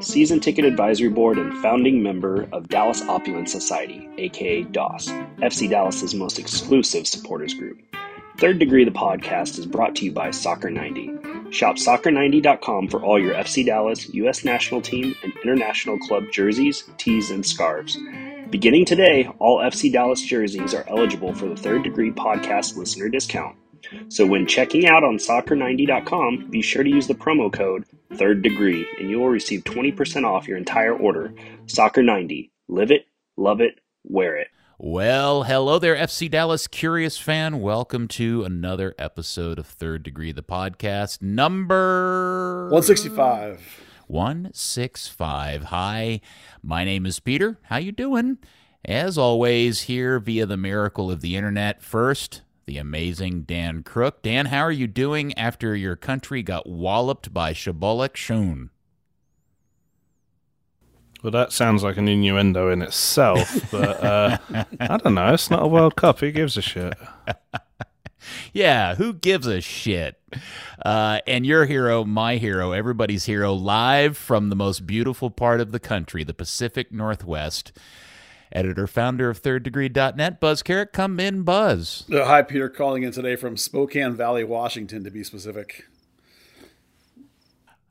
Season Ticket Advisory Board and founding member of Dallas Opulence Society, aka DOS, FC Dallas's most exclusive supporters group. Third Degree, the podcast, is brought to you by Soccer 90. Shop soccer90.com for all your FC Dallas, U.S. national team, and international club jerseys, tees, and scarves. Beginning today, all FC Dallas jerseys are eligible for the Third Degree podcast listener discount. So when checking out on soccer90.com, be sure to use the promo code Third Degree, and you will receive 20% off your entire order. Soccer90. Live it, love it, wear it. Well, hello there, FC Dallas Curious fan. Welcome to another episode of Third Degree, the podcast number 165. 165. Hi, my name is Peter. How you doing? As always, here via the miracle of the internet. First, the amazing Dan Crook. Dan, how are you doing after your country got walloped by Shabolek Shun? Well, that sounds like an innuendo in itself, but uh, I don't know. It's not a World Cup. Who gives a shit? yeah, who gives a shit? Uh, and your hero, my hero, everybody's hero, live from the most beautiful part of the country, the Pacific Northwest. Editor, founder of ThirdDegree.net, Buzz Carrick. Come in, Buzz. Uh, hi, Peter. Calling in today from Spokane Valley, Washington, to be specific.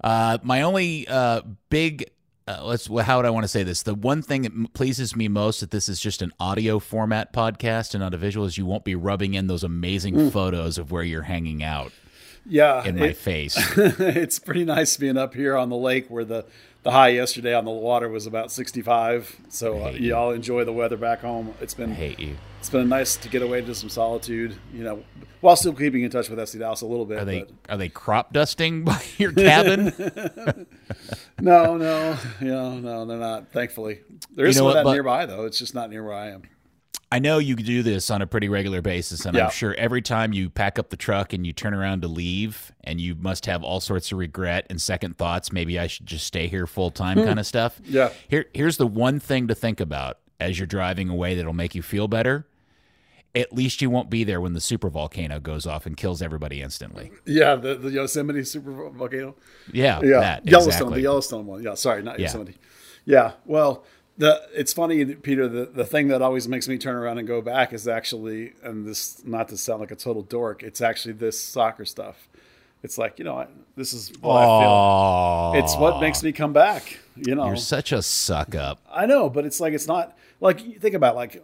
Uh, my only uh, big uh, let's how would I want to say this? The one thing that pleases me most that this is just an audio format podcast and not a visual is you won't be rubbing in those amazing mm. photos of where you're hanging out. Yeah, in my it, face. it's pretty nice being up here on the lake where the the high yesterday on the water was about 65. So uh, y'all enjoy the weather back home. It's been I hate you. It's been nice to get away to some solitude. You know, while still keeping in touch with FC Dallas a little bit. Are they but... are they crop dusting by your cabin? no, no, you know, no, they're not. Thankfully, there is you know some of that but, nearby though. It's just not near where I am. I know you do this on a pretty regular basis, and yeah. I'm sure every time you pack up the truck and you turn around to leave, and you must have all sorts of regret and second thoughts. Maybe I should just stay here full time, hmm. kind of stuff. Yeah. Here, here's the one thing to think about as you're driving away that'll make you feel better. At least you won't be there when the super volcano goes off and kills everybody instantly. Yeah, the, the Yosemite super volcano. Yeah, yeah, that, Yellowstone, exactly. the Yellowstone one. Yeah, sorry, not Yosemite. Yeah, well, the it's funny, Peter. The the thing that always makes me turn around and go back is actually, and this not to sound like a total dork, it's actually this soccer stuff. It's like you know, I, this is what I feel. It's what makes me come back. You know, you're such a suck up. I know, but it's like it's not like think about it, like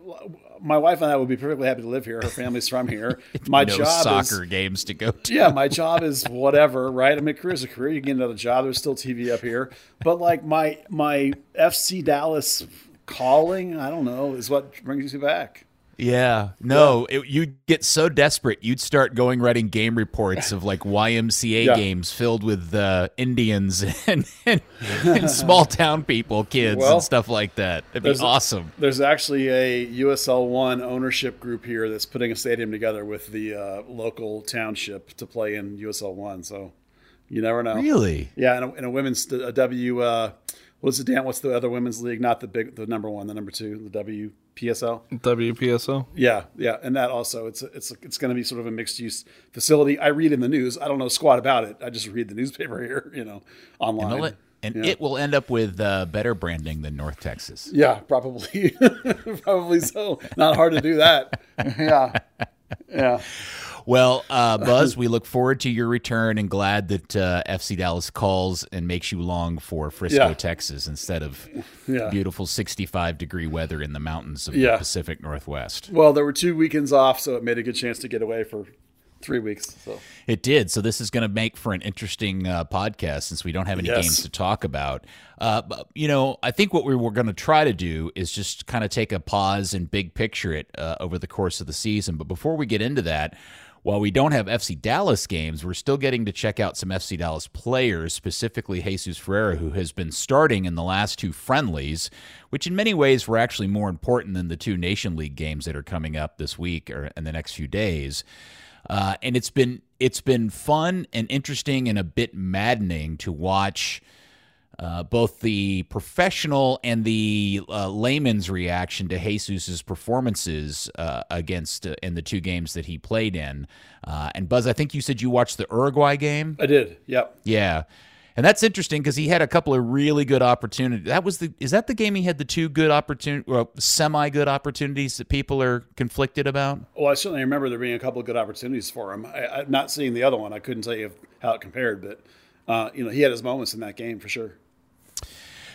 my wife and I would be perfectly happy to live here. Her family's from here. My no job soccer is, games to go to. yeah, my job is whatever, right? I mean, career's a career. You get another job. There's still TV up here, but like my my FC Dallas calling, I don't know, is what brings you back. Yeah, no, yeah. It, you'd get so desperate, you'd start going writing game reports of like YMCA yeah. games filled with uh, Indians and, and, and, small town people, kids, well, and stuff like that. It'd be awesome. A, there's actually a USL One ownership group here that's putting a stadium together with the uh, local township to play in USL One. So you never know. Really? Yeah, and a, and a women's a W. Uh, what's the Dan? What's the other women's league? Not the big, the number one, the number two, the W. PSL. WPSL. Yeah, yeah, and that also it's it's it's going to be sort of a mixed use facility. I read in the news. I don't know squat about it. I just read the newspaper here, you know, online. And, and yeah. it will end up with uh, better branding than North Texas. Yeah, probably, probably so. Not hard to do that. yeah, yeah. Well, uh, Buzz, we look forward to your return and glad that uh, FC Dallas calls and makes you long for Frisco, yeah. Texas, instead of yeah. beautiful 65 degree weather in the mountains of yeah. the Pacific Northwest. Well, there were two weekends off, so it made a good chance to get away for three weeks. So it did. So this is going to make for an interesting uh, podcast since we don't have any yes. games to talk about. Uh, but, you know, I think what we were going to try to do is just kind of take a pause and big picture it uh, over the course of the season. But before we get into that, while we don't have FC Dallas games, we're still getting to check out some FC Dallas players, specifically Jesus Ferreira, who has been starting in the last two friendlies, which in many ways were actually more important than the two Nation League games that are coming up this week or in the next few days. Uh, and it's been it's been fun and interesting and a bit maddening to watch uh, both the professional and the uh, layman's reaction to Jesus's performances uh, against uh, in the two games that he played in. Uh, and Buzz, I think you said you watched the Uruguay game. I did. Yep. Yeah. And that's interesting because he had a couple of really good opportunities. That was the is that the game he had the two good opportunity, well, semi good opportunities that people are conflicted about? Well, I certainly remember there being a couple of good opportunities for him. I, am not seeing the other one. I couldn't tell you how it compared, but uh, you know he had his moments in that game for sure.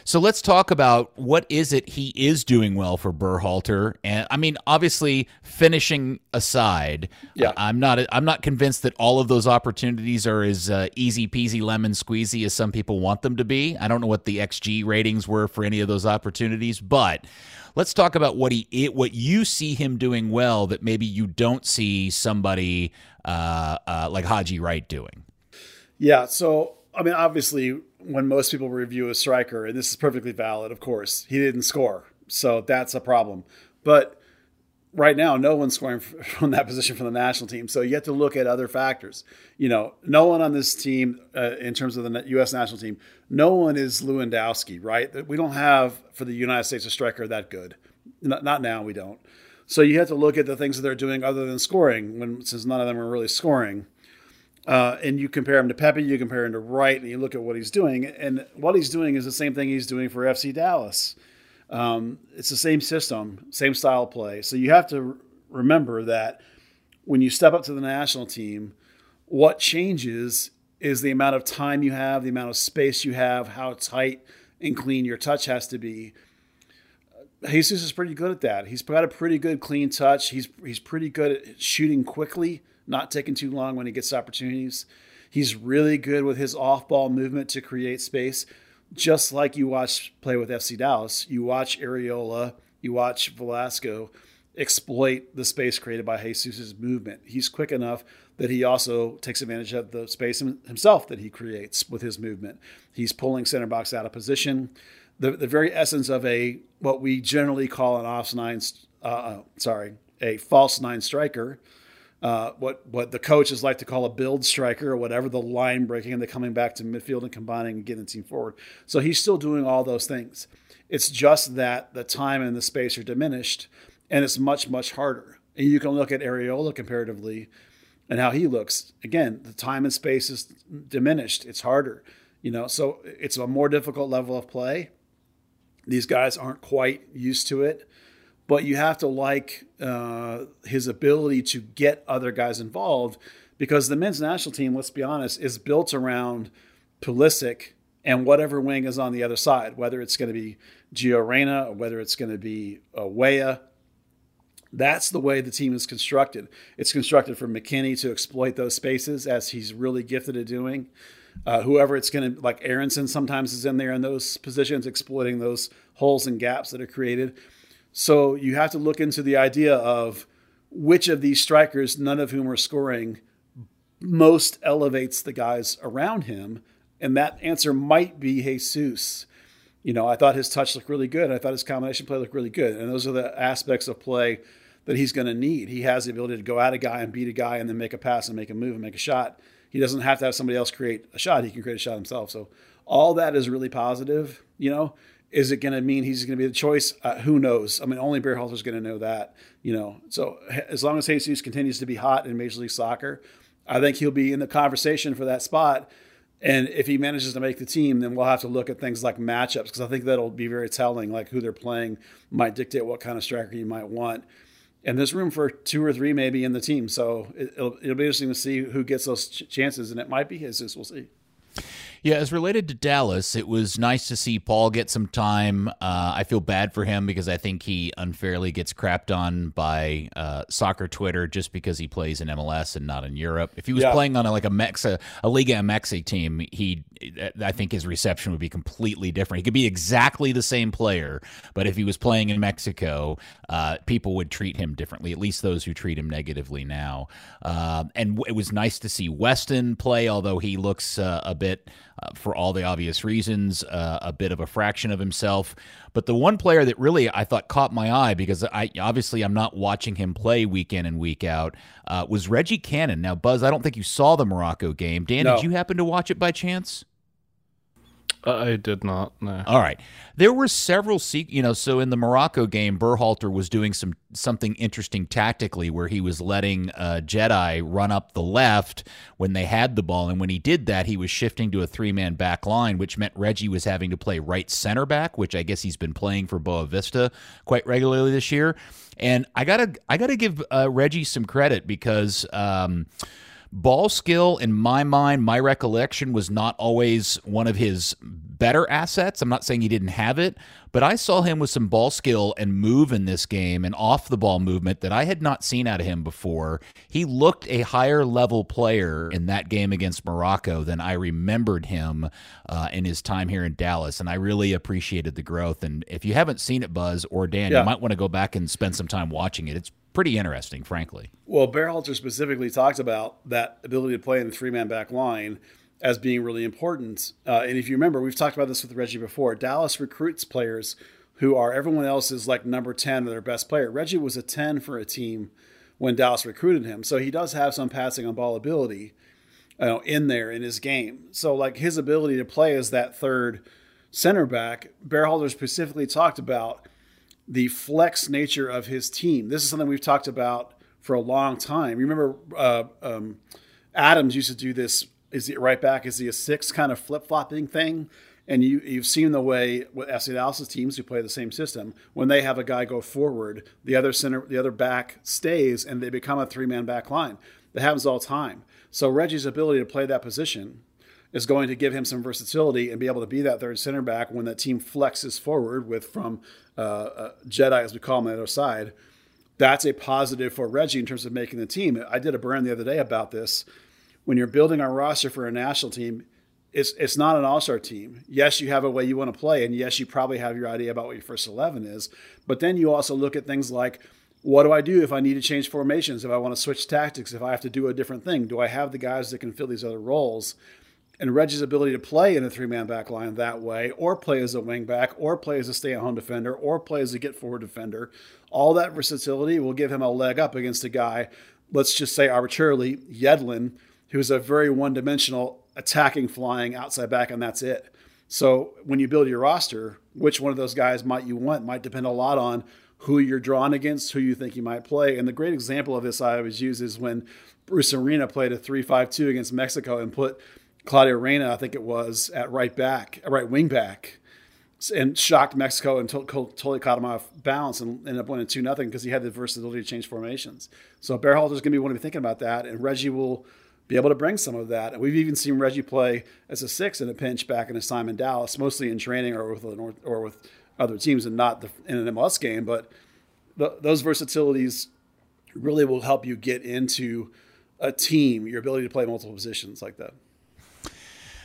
So let's talk about what is it he is doing well for Berhalter. And I mean, obviously, finishing aside, yeah. I'm not I'm not convinced that all of those opportunities are as uh, easy peasy lemon squeezy as some people want them to be. I don't know what the XG ratings were for any of those opportunities, but let's talk about what he what you see him doing well that maybe you don't see somebody uh, uh, like Haji Wright doing. Yeah. So I mean, obviously when most people review a striker, and this is perfectly valid, of course, he didn't score. So that's a problem. But right now, no one's scoring from that position for the national team. So you have to look at other factors. You know, no one on this team, uh, in terms of the U.S. national team, no one is Lewandowski, right? We don't have for the United States a striker that good. Not, not now, we don't. So you have to look at the things that they're doing other than scoring, when since none of them are really scoring. Uh, and you compare him to Pepi, you compare him to Wright, and you look at what he's doing. And what he's doing is the same thing he's doing for FC Dallas. Um, it's the same system, same style of play. So you have to remember that when you step up to the national team, what changes is the amount of time you have, the amount of space you have, how tight and clean your touch has to be. Jesus is pretty good at that. He's got a pretty good clean touch. He's he's pretty good at shooting quickly not taking too long when he gets opportunities. He's really good with his off ball movement to create space, just like you watch play with FC Dallas. You watch Arriola, you watch Velasco exploit the space created by Jesus' movement. He's quick enough that he also takes advantage of the space himself that he creates with his movement. He's pulling center box out of position. The, the very essence of a what we generally call an off nine, uh, uh sorry, a false nine striker uh, what what the coaches like to call a build striker or whatever, the line breaking and the coming back to midfield and combining and getting the team forward. So he's still doing all those things. It's just that the time and the space are diminished, and it's much much harder. And you can look at Arriola comparatively, and how he looks. Again, the time and space is diminished. It's harder, you know. So it's a more difficult level of play. These guys aren't quite used to it but you have to like uh, his ability to get other guys involved because the men's national team, let's be honest, is built around Pulisic and whatever wing is on the other side, whether it's going to be Gio Reyna or whether it's going to be uh, Weah. That's the way the team is constructed. It's constructed for McKennie to exploit those spaces as he's really gifted at doing. Uh, whoever it's going to, like Aaronson sometimes is in there in those positions, exploiting those holes and gaps that are created. So you have to look into the idea of which of these strikers, none of whom are scoring, most elevates the guys around him. And that answer might be Jesus. You know, I thought his touch looked really good. I thought his combination play looked really good. And those are the aspects of play that he's going to need. He has the ability to go at a guy and beat a guy and then make a pass and make a move and make a shot. He doesn't have to have somebody else create a shot. He can create a shot himself. So all that is really positive, you know. Is it going to mean he's going to be the choice? Uh, who knows? I mean, only Berhalter is going to know that. You know, so as long as Jesus continues to be hot in Major League Soccer, I think he'll be in the conversation for that spot. And if he manages to make the team, then we'll have to look at things like matchups because I think that'll be very telling. Like who they're playing might dictate what kind of striker you might want. And there's room for two or three maybe in the team, so it'll, it'll be interesting to see who gets those ch- chances, and it might be Jesus. We'll see. Yeah, as related to Dallas, it was nice to see Paul get some time. Uh, I feel bad for him because I think he unfairly gets crapped on by uh, soccer Twitter just because he plays in MLS and not in Europe. If he was yeah. playing on a, like a Mexa, a Liga MX team, he, I think his reception would be completely different. He could be exactly the same player, but if he was playing in Mexico, uh, people would treat him differently. At least those who treat him negatively now. Uh, and it was nice to see Weston play, although he looks uh, a bit uh, for all the obvious reasons, uh, a bit of a fraction of himself. But the one player that really I thought caught my eye because I obviously I'm not watching him play week in and week out uh, was Reggie Cannon. Now, Buzz, I don't think you saw the Morocco game. Dan, no. did you happen to watch it by chance? I did not. No. All right. There were several, you know. So in the Morocco game, Berhalter was doing some something interesting tactically, where he was letting uh, Jedi run up the left when they had the ball, and when he did that, he was shifting to a three man back line, which meant Reggie was having to play right center back, which I guess he's been playing for Boavista quite regularly this year. And I gotta I gotta give uh, Reggie some credit because. Um, Ball skill, in my mind, my recollection was not always one of his better assets. I'm not saying he didn't have it, but I saw him with some ball skill and move in this game and off the ball movement that I had not seen out of him before. He looked a higher level player in that game against Morocco than I remembered him uh, in his time here in Dallas, and I really appreciated the growth. And if you haven't seen it, Buzz or Dan, yeah. you might want to go back and spend some time watching it. It's pretty interesting, frankly. Well, Berhalter specifically talked about that ability to play in the three man back line as being really important. Uh, and if you remember, we've talked about this with Reggie before. Dallas recruits players who are everyone else is like number 10 or their best player. Reggie was a 10 for a team when Dallas recruited him. So he does have some passing on ball ability you know, in there in his game. So like his ability to play as that third center back, Berhalter specifically talked about the flex nature of his team. This is something we've talked about for a long time. Remember uh, um, Adams used to do this. Is he right back? Is he a six kind of flip flopping thing? And you, you've seen the way with FC Dallas teams who play the same system. When they have a guy go forward, the other center, the other back stays, and they become a three man back line. That happens all the time. So Reggie's ability to play that position is going to give him some versatility and be able to be that third center back when that team flexes forward with from uh, uh, Jedi, as we call him, on the other side. That's a positive for Reggie in terms of making the team. I did a burn the other day about this. When you're building a roster for a national team, it's it's not an all-star team. Yes, you have a way you want to play, and yes, you probably have your idea about what your first eleven is. But then you also look at things like what do I do if I need to change formations, if I want to switch tactics, if I have to do a different thing? Do I have the guys that can fill these other roles? And Reggie's ability to play in a three man back line that way, or play as a wing back, or play as a stay at home defender, or play as a get forward defender, all that versatility will give him a leg up against a guy, let's just say arbitrarily, Yedlin, who's a very one dimensional attacking flying outside back, and that's it. So when you build your roster, which one of those guys might you want might depend a lot on who you're drawn against, who you think you might play. And the great example of this I always use is when Bruce Arena played a 3 5 2 against Mexico and put Claudio Reyna, I think it was, at right back, right wing back, and shocked Mexico and totally caught him off balance and ended up winning 2 nothing because he had the versatility to change formations. So Berhalter's going to be one to be thinking about that, and Reggie will be able to bring some of that. And we've even seen Reggie play as a six in a pinch back in his time in Dallas, mostly in training or with or with other teams and not the, in an MLS game. But the, those versatilities really will help you get into a team, your ability to play multiple positions like that.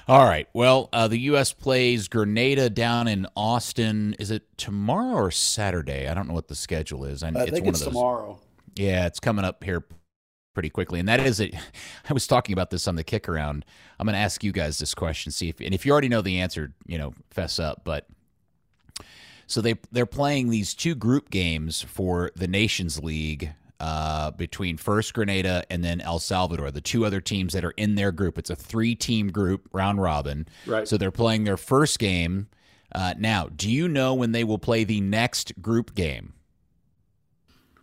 All right. Well, uh, the U.S. plays Grenada down in Austin. Is it tomorrow or Saturday? I don't know what the schedule is. I, I it's think it's tomorrow. Yeah, it's coming up here pretty quickly, and that is it. I was talking about this on the kick around. I'm going to ask you guys this question. See if and if you already know the answer, you know, fess up. But so they they're playing these two group games for the Nations League uh, between first Grenada and then El Salvador, the two other teams that are in their group. It's a three team group, round robin. Right. So they're playing their first game. Uh, now, do you know when they will play the next group game?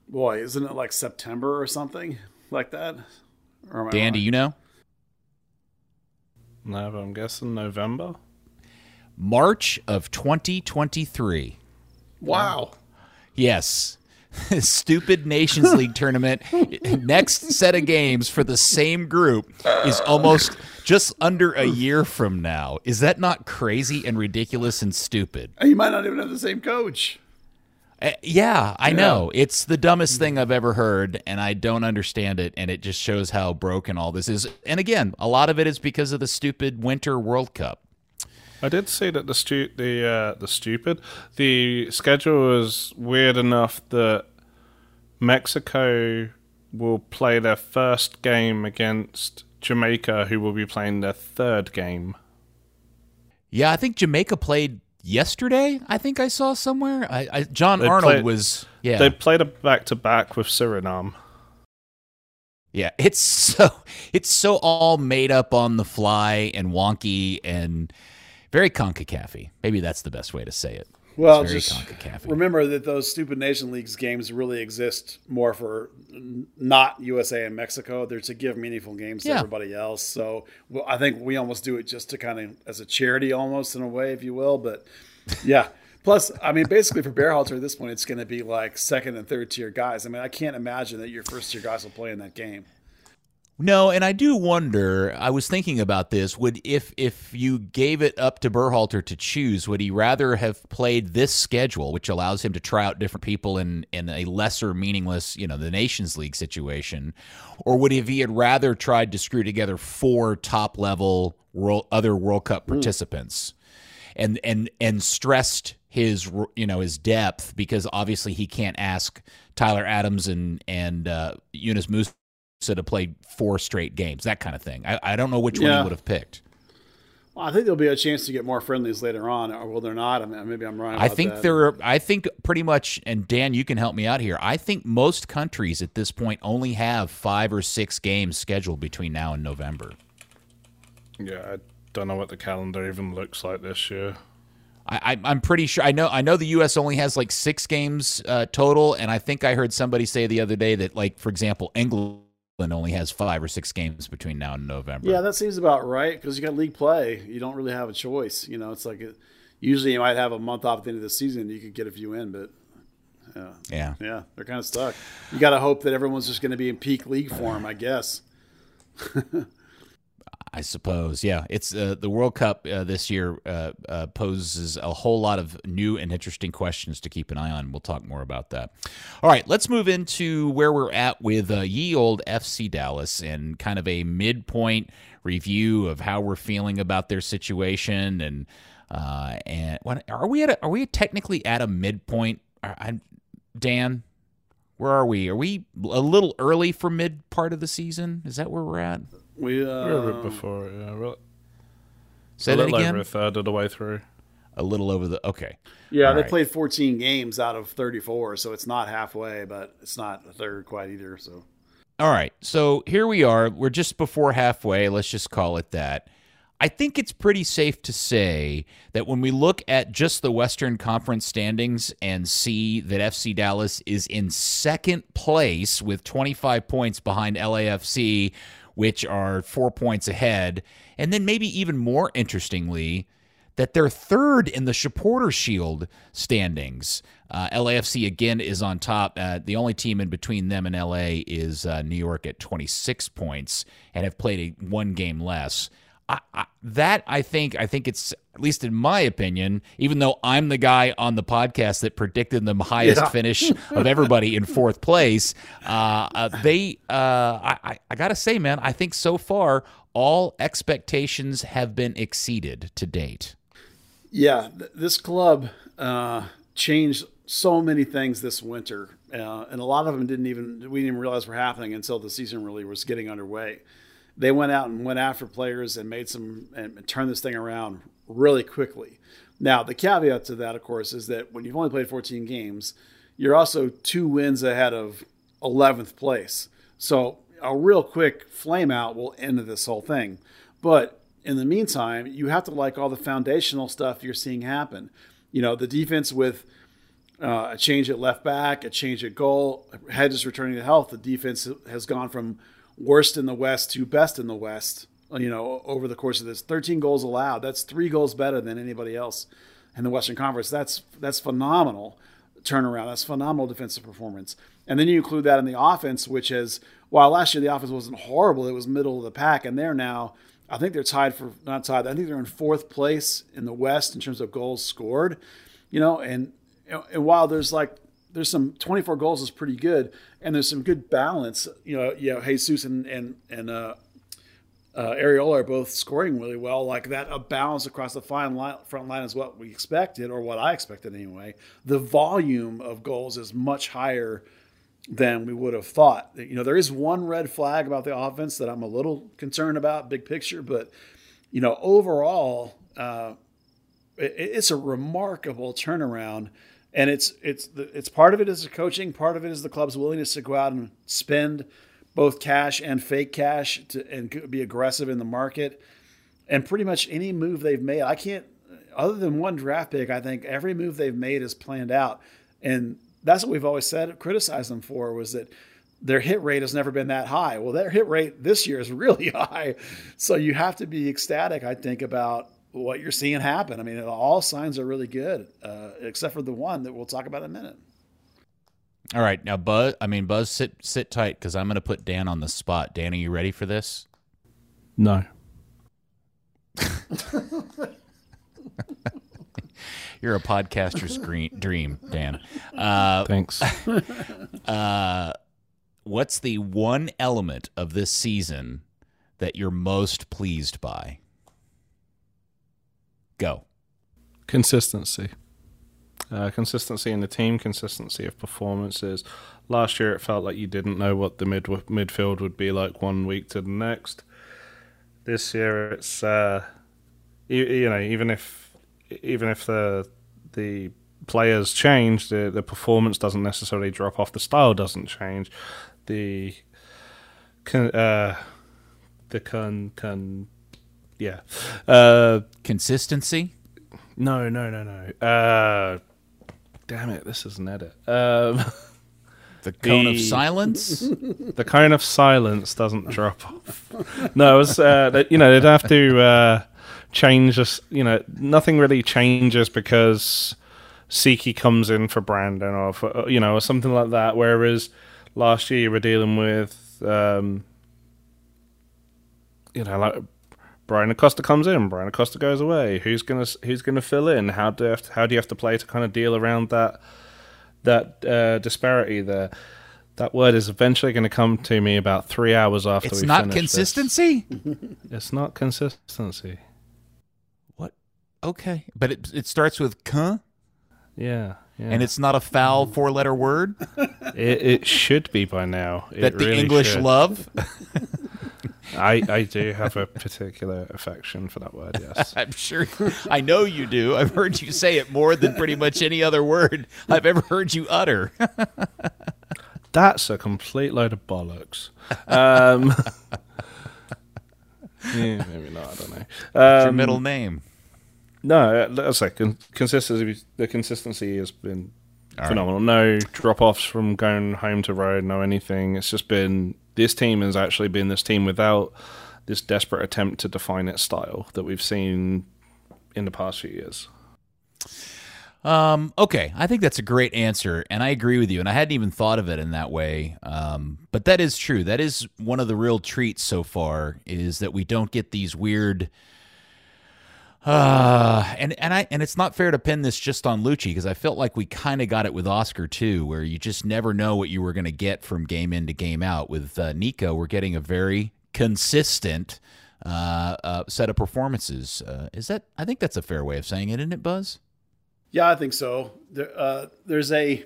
Boy, isn't it like September or something like that? Dan, do you know? No, but I'm guessing November. March of 2023. Wow. Yes. stupid Nations League tournament next set of games for the same group is almost just under a year from now. Is that not crazy and ridiculous and stupid? You might not even have the same coach. Uh, yeah, I yeah. know. It's the dumbest thing I've ever heard, and I don't understand it. And it just shows how broken all this is. And again, a lot of it is because of the stupid Winter World Cup. I did see that the stu- the uh, the stupid the schedule was weird enough that Mexico will play their first game against Jamaica, who will be playing their third game. Yeah, I think Jamaica played yesterday. I think I saw somewhere. I, I John they Arnold played, was yeah. They played a back to back with Suriname. Yeah, it's so it's so all made up on the fly and wonky and very Concacaf. Maybe that's the best way to say it. Well, just remember that those stupid nation leagues games really exist more for not USA and Mexico. They're to give meaningful games to everybody else. So well, I think we almost do it just to kind of as a charity, almost in a way, if you will. But yeah. Plus, I mean, basically for Berhalter at this point, it's going to be like second and third tier guys. I mean, I can't imagine that your first tier guys will play in that game. No, and I do wonder. I was thinking about this. Would if if you gave it up to Berhalter to choose, would he rather have played this schedule, which allows him to try out different people in in a lesser meaningless, you know, the Nations League situation, or would if he had rather tried to screw together four top level world other World Cup hmm. participants, mm. and and and stressed his you know his depth because obviously he can't ask Tyler Adams and and uh, Yunus Musah to play four straight games, that kind of thing. I, I don't know which yeah. one he would have picked. Well, I think there'll be a chance to get more friendlies later on, or will there not? I mean, maybe I'm wrong. I think that. there. Are, I think pretty much, and Dan, you can help me out here. I think most countries at this point only have five or six games scheduled between now and November. Yeah, I don't know what the calendar even looks like this year. I, am pretty sure. I know. I know the U.S. only has like six games uh, total, and I think I heard somebody say the other day that, like, for example, England only has five or six games between now and November. Yeah, that seems about right because you got league play. You don't really have a choice. You know, it's like it, usually you might have a month off at the end of the season. You could get a few in, but yeah, yeah, yeah they're kind of stuck. You got to hope that everyone's just going to be in peak league form, I guess. I suppose, yeah. It's uh, the World Cup uh, this year uh, uh, poses a whole lot of new and interesting questions to keep an eye on. We'll talk more about that. All right, let's move into where we're at with uh, ye old FC Dallas and kind of a midpoint review of how we're feeling about their situation and uh, and are we at? A, are we technically at a midpoint? I, Dan, where are we? Are we a little early for mid part of the season? Is that where we're at? We uh, we're a bit before, yeah. We're, Say a that again. Over a third of the way through. A little over the okay. Yeah, All they right. played 14 games out of 34, so it's not halfway, but it's not a third quite either. So. All right, so here we are. We're just before halfway. Let's just call it that. I think it's pretty safe to say that when we look at just the Western Conference standings and see that FC Dallas is in second place with 25 points behind LAFC, which are four points ahead. And then, maybe even more interestingly, that they're third in the Supporter Shield standings. Uh, LAFC again is on top. Uh, the only team in between them and LA is uh, New York at 26 points and have played a one game less. I, I, that I think I think it's at least in my opinion, even though I'm the guy on the podcast that predicted the highest yeah. finish of everybody in fourth place, uh, uh, they uh, I, I gotta say, man, I think so far all expectations have been exceeded to date. Yeah, th- this club uh, changed so many things this winter, uh, and a lot of them didn't even we didn't even realize were happening until the season really was getting underway they went out and went after players and made some and turned this thing around really quickly. Now, the caveat to that, of course, is that when you've only played 14 games, you're also two wins ahead of 11th place. So a real quick flame out will end this whole thing. But in the meantime, you have to like all the foundational stuff you're seeing happen. You know, the defense with uh, a change at left back, a change at goal, Hedges returning to health. The defense has gone from worst in the West to best in the West. You know, over the course of this, 13 goals allowed. That's three goals better than anybody else in the Western Conference. That's that's phenomenal turnaround. That's phenomenal defensive performance. And then you include that in the offense, which is while last year the offense wasn't horrible, it was middle of the pack, and they're now. I think they're tied for not tied. I think they're in fourth place in the West in terms of goals scored. You know, and and while there's like there's some 24 goals is pretty good, and there's some good balance. You know, you know, Jesus and and and uh, uh, Arriola are both scoring really well. Like that, a balance across the fine line, front line is what we expected, or what I expected anyway. The volume of goals is much higher than we would have thought. You know, there is one red flag about the offense that I'm a little concerned about, big picture, but you know, overall, uh, it, it's a remarkable turnaround and it's it's it's part of it is the coaching, part of it is the club's willingness to go out and spend both cash and fake cash to and be aggressive in the market. And pretty much any move they've made, I can't other than one draft pick, I think every move they've made is planned out. And that's what we've always said, criticized them for was that their hit rate has never been that high. Well, their hit rate this year is really high. So you have to be ecstatic, I think, about what you're seeing happen. I mean, all signs are really good, uh, except for the one that we'll talk about in a minute. All right, now Buzz. I mean, Buzz, sit sit tight because I'm going to put Dan on the spot. Dan, are you ready for this? No. You're a podcaster's dream, Dan. Uh, Thanks. Uh, what's the one element of this season that you're most pleased by? Go. Consistency. Uh, consistency in the team, consistency of performances. Last year, it felt like you didn't know what the mid midfield would be like one week to the next. This year, it's uh, you, you know even if even if the the players change, the the performance doesn't necessarily drop off. The style doesn't change. The uh, the con con yeah uh, consistency. No, no, no, no. Uh, damn it! This is an edit. Um, the cone the, of silence. The cone of silence doesn't drop off. No, it was uh, you know they'd have to uh, change us. You know, nothing really changes because Siki comes in for Brandon or for, you know or something like that. Whereas last year you were dealing with um, you know like Bryan Acosta comes in, Bryan Acosta goes away. Who's gonna who's gonna fill in? How do to, how do you have to play to kind of deal around that that uh, disparity there? That word is eventually going to come to me about three hours after we it's we not consistency. it's not consistency. What? Okay, but it it starts with "con." Yeah, yeah. And it's not a foul four letter word? it, it, should be by now. It that the really English should. love? I, I do have a particular affection for that word, yes. I'm sure. I know you do. I've heard you say it more than pretty much any other word I've ever heard you utter. That's a complete load of bollocks. Um, yeah, maybe not. I don't know. Um, your middle name? No, let's say consistency. The consistency has been All phenomenal. Right. No drop offs from going home to road. No anything. It's just been this team has actually been this team without this desperate attempt to define its style that we've seen in the past few years. Um, okay, I think that's a great answer, and I agree with you. And I hadn't even thought of it in that way, um, but that is true. That is one of the real treats so far is that we don't get these weird uh, and and I and it's not fair to pin this just on Luchi because I felt like we kind of got it with Oscar too, where you just never know what you were going to get from game in to game out. With uh, Nico, we're getting a very consistent uh, uh, set of performances. Uh, is that? I think that's a fair way of saying it, isn't it, Buzz? Yeah, I think so. There, uh, there's a.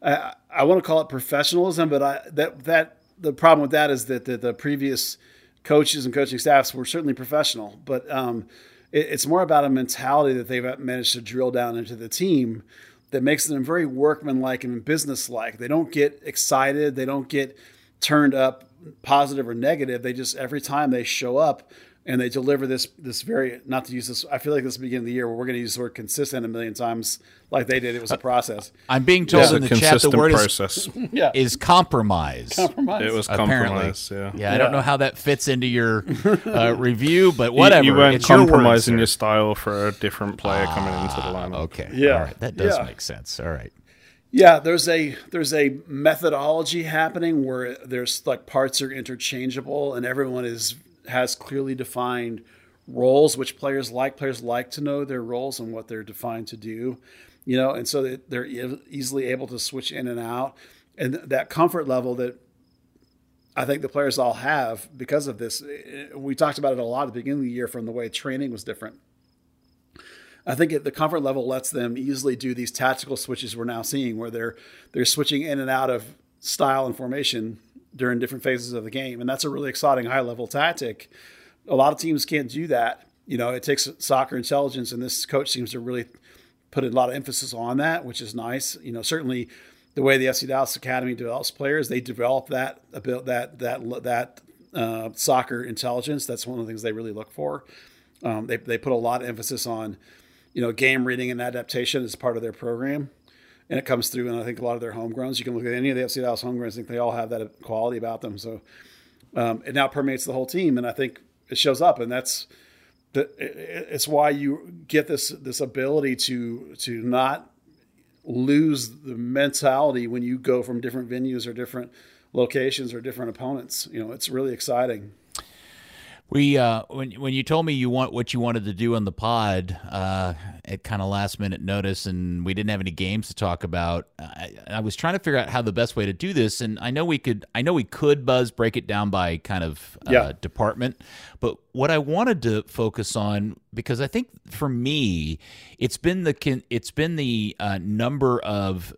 I, I want to call it professionalism, but I that that the problem with that is that the, the previous coaches and coaching staffs were certainly professional, but um, it, it's more about a mentality that they've managed to drill down into the team that makes them very workmanlike and businesslike. They don't get excited, they don't get turned up positive or negative. They just every time they show up, and they deliver this this very not to use this. I feel like this is the beginning of the year where we're going to use the word consistent a million times, like they did. It was a process. I'm being told yeah. in the chat the word process. is yeah. is compromise. Compromise. It was compromise. Yeah. yeah. yeah. I don't know how that fits into your uh, review, but whatever. You, you weren't it's compromising your, your, style for a different player ah, coming into the ah, lineup. Okay. Yeah. All right. That does make sense. All right. Yeah, there's a there's a methodology happening where there's like parts are interchangeable and everyone is has clearly defined roles, which players like. Players like to know their roles and what they're defined to do, you know, and so they're easily able to switch in and out. And that comfort level that I think the players all have because of this. Eh, we talked about it a lot at the beginning of the year from the way training was different. I think the comfort level lets them easily do these tactical switches we're now seeing, where they're they're switching in and out of style and formation during different phases of the game, and that's a really exciting high level tactic a lot of teams can't do that. You know, it takes soccer intelligence, and this coach seems to really put a lot of emphasis on that, which is nice. You know, certainly the way the FC Dallas Academy develops players, they develop that that that that that uh, soccer intelligence. That's one of the things they really look for. Um, they they put a lot of emphasis on, you know, game reading and adaptation as part of their program, and it comes through. And I think a lot of their homegrowns. You can look at any of the FC Dallas homegrowns. I think they all have that quality about them. So um, it now permeates the whole team, and I think it shows up, and that's. The, it's why you get this this ability to to not lose the mentality when you go from different venues or different locations or different opponents. You know, it's really exciting. We uh, when when you told me you want what you wanted to do on the pod uh, at kind of last minute notice, and we didn't have any games to talk about. I, I, was trying to figure out how the best way to do this, and I know we could. I know we could buzz break it down by kind of uh, yeah. department, but what I wanted to focus on because I think for me, it's been the it's been the uh, number of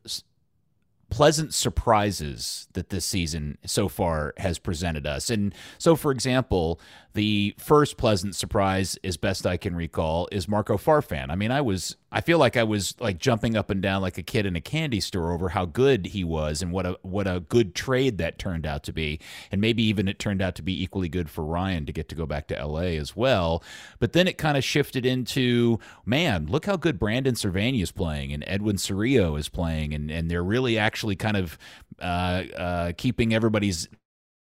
pleasant surprises that this season so far has presented us. And so, for example, the first pleasant surprise, as best I can recall, is Marco Farfan. I mean, I was, I feel like I was like jumping up and down like a kid in a candy store over how good he was and what a what a good trade that turned out to be, and maybe even it turned out to be equally good for Ryan to get to go back to L.A. as well. But then it kind of shifted into, man, look how good Brandon Servania is playing and Edwin Cerrillo is playing, and and they're really actually kind of uh, uh, keeping everybody's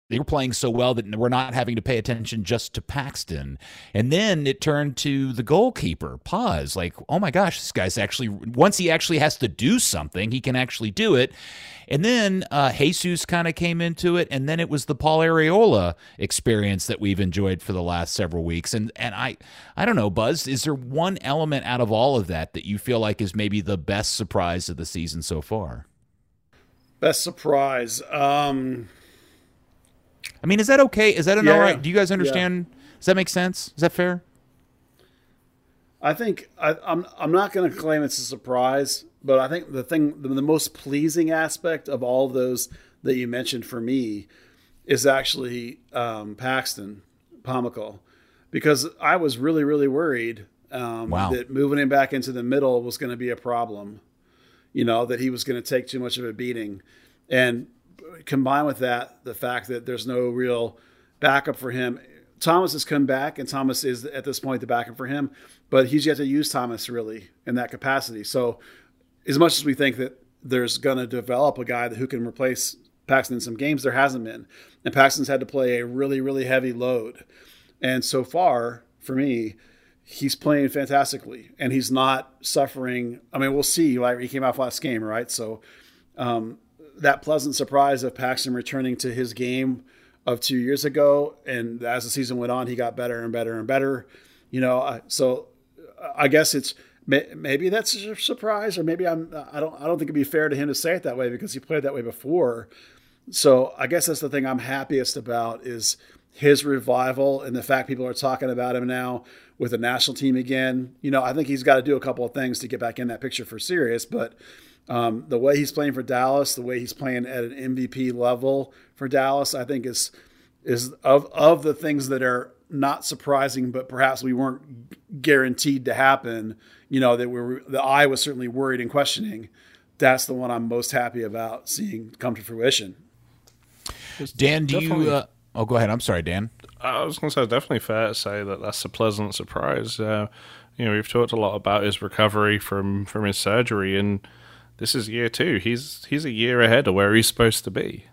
they were playing so well that we're not having to pay attention just to Paxton. And then it turned to the goalkeeper, Paes. Like, oh my gosh, this guy's actually, once he actually has to do something, he can actually do it. And then uh, Jesus kind of came into it. And then it was the Paul Arriola experience that we've enjoyed for the last several weeks. And, and I, I don't know, Buzz, is there one element out of all of that that you feel like is maybe the best surprise of the season so far? Best surprise. Um, I mean, is that okay? Is that an yeah. all right? Do you guys understand? Yeah. Does that make sense? Is that fair? I think I, am I'm, I'm not going to claim it's a surprise, but I think the thing, the, the most pleasing aspect of all of those that you mentioned for me is actually um, Paxton Pomykal, because I was really really worried um, wow. that moving him back into the middle was going to be a problem. You know that he was going to take too much of a beating, and combine with that the fact that there's no real backup for him. Thomas has come back, and Thomas is at this point the backup for him, but he's yet to use Thomas really in that capacity. So, as much as we think that there's going to develop a guy who can replace Paxton in some games, there hasn't been, and Paxton's had to play a really, really heavy load. And so far, for me, he's playing fantastically, and he's not suffering. I mean, we'll see. Like he came off last game, right? So, um, that pleasant surprise of Paxton returning to his game of two years ago, and as the season went on, he got better and better and better. You know, uh, so uh, I guess it's maybe that's a surprise, or maybe I'm I don't I don't think it'd be fair to him to say it that way because he played that way before. So I guess that's the thing I'm happiest about is his revival and the fact people are talking about him now with the national team again. You know, I think he's got to do a couple of things to get back in that picture for serious, but um, the way he's playing for Dallas, the way he's playing at an MVP level for Dallas, I think is is of of the things that are not surprising, but perhaps we weren't guaranteed to happen. You know that we were, the eye was certainly worried and questioning. That's the one I'm most happy about seeing come to fruition. Dan, do definitely, you? Uh, oh, go ahead. I'm sorry, Dan. I was going to say, it's definitely fair to say that that's a pleasant surprise. Uh, you know, we've talked a lot about his recovery from from his surgery, and this is year two. He's he's a year ahead of where he's supposed to be.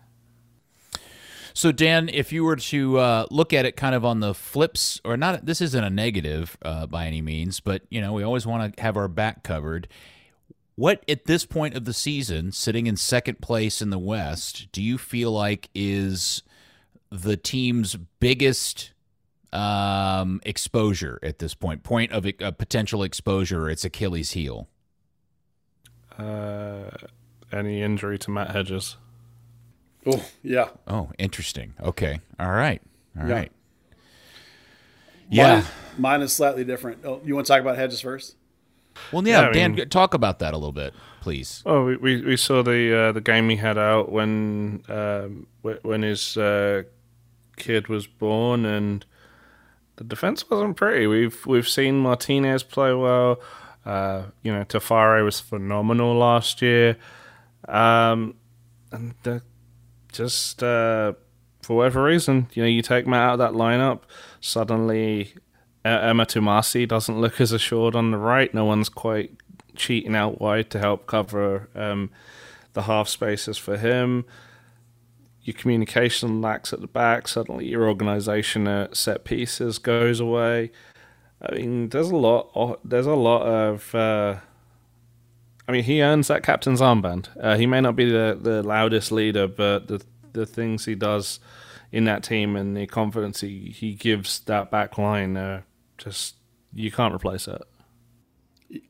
So, Dan, if you were to uh, look at it kind of on the flips, or not, this isn't a negative uh, by any means, but you know, we always want to have our back covered. What at this point of the season, sitting in second place in the West, do you feel like is the team's biggest um, exposure at this point? Point of a potential exposure, it's Achilles' heel. Uh, any injury to Matt Hedges? Oh yeah. Oh, interesting. Okay. All right. All yeah. right. Yeah. Mine, mine, is slightly different. Oh, you want to talk about Hedges first? Well, yeah, yeah Dan, mean, talk about that a little bit, please. Oh, we we, we saw the uh, the game he had out when um, when his uh, kid was born, and the defense wasn't pretty. We've we've seen Martinez play well. Uh, you know, Tafari was phenomenal last year. Um, and just uh, for whatever reason, you know, you take Matt out of that lineup, suddenly Ema Twumasi doesn't look as assured on the right. No one's quite cheating out wide to help cover um, the half spaces for him. Your communication lacks at the back. Suddenly, your organisation at set pieces goes away. I mean, there's a lot. There's a lot of. Uh, I mean, he earns that captain's armband. Uh, he may not be the, the loudest leader, but the the things he does in that team and the confidence he, he gives that back line, uh, just you can't replace it.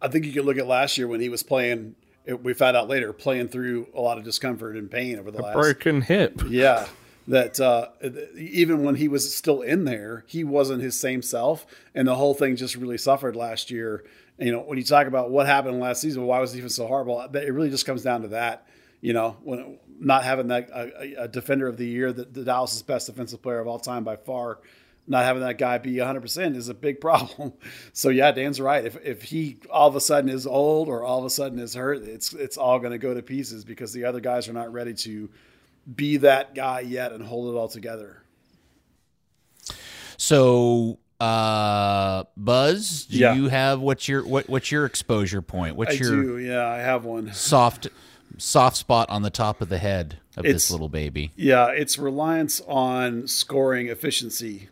I think you can look at last year when he was playing. We found out later playing through a lot of discomfort and pain over the a last broken hip. Yeah, that uh, even when he was still in there, he wasn't his same self, and the whole thing just really suffered last year. And, you know, when you talk about what happened last season, why was he even so horrible? It really just comes down to that. You know, when not having that a, a defender of the year, the, the Dallas' best defensive player of all time by far, not having that guy be 100% is a big problem. So yeah, Dan's right. If if he all of a sudden is old or all of a sudden is hurt, it's it's all going to go to pieces because the other guys are not ready to be that guy yet and hold it all together. So uh Buzz, do Yeah. you have what's your what what's your exposure point? What's I your do, yeah, I have one. soft soft spot on the top of the head of It's- this little baby? Yeah, it's reliance on scoring efficiency.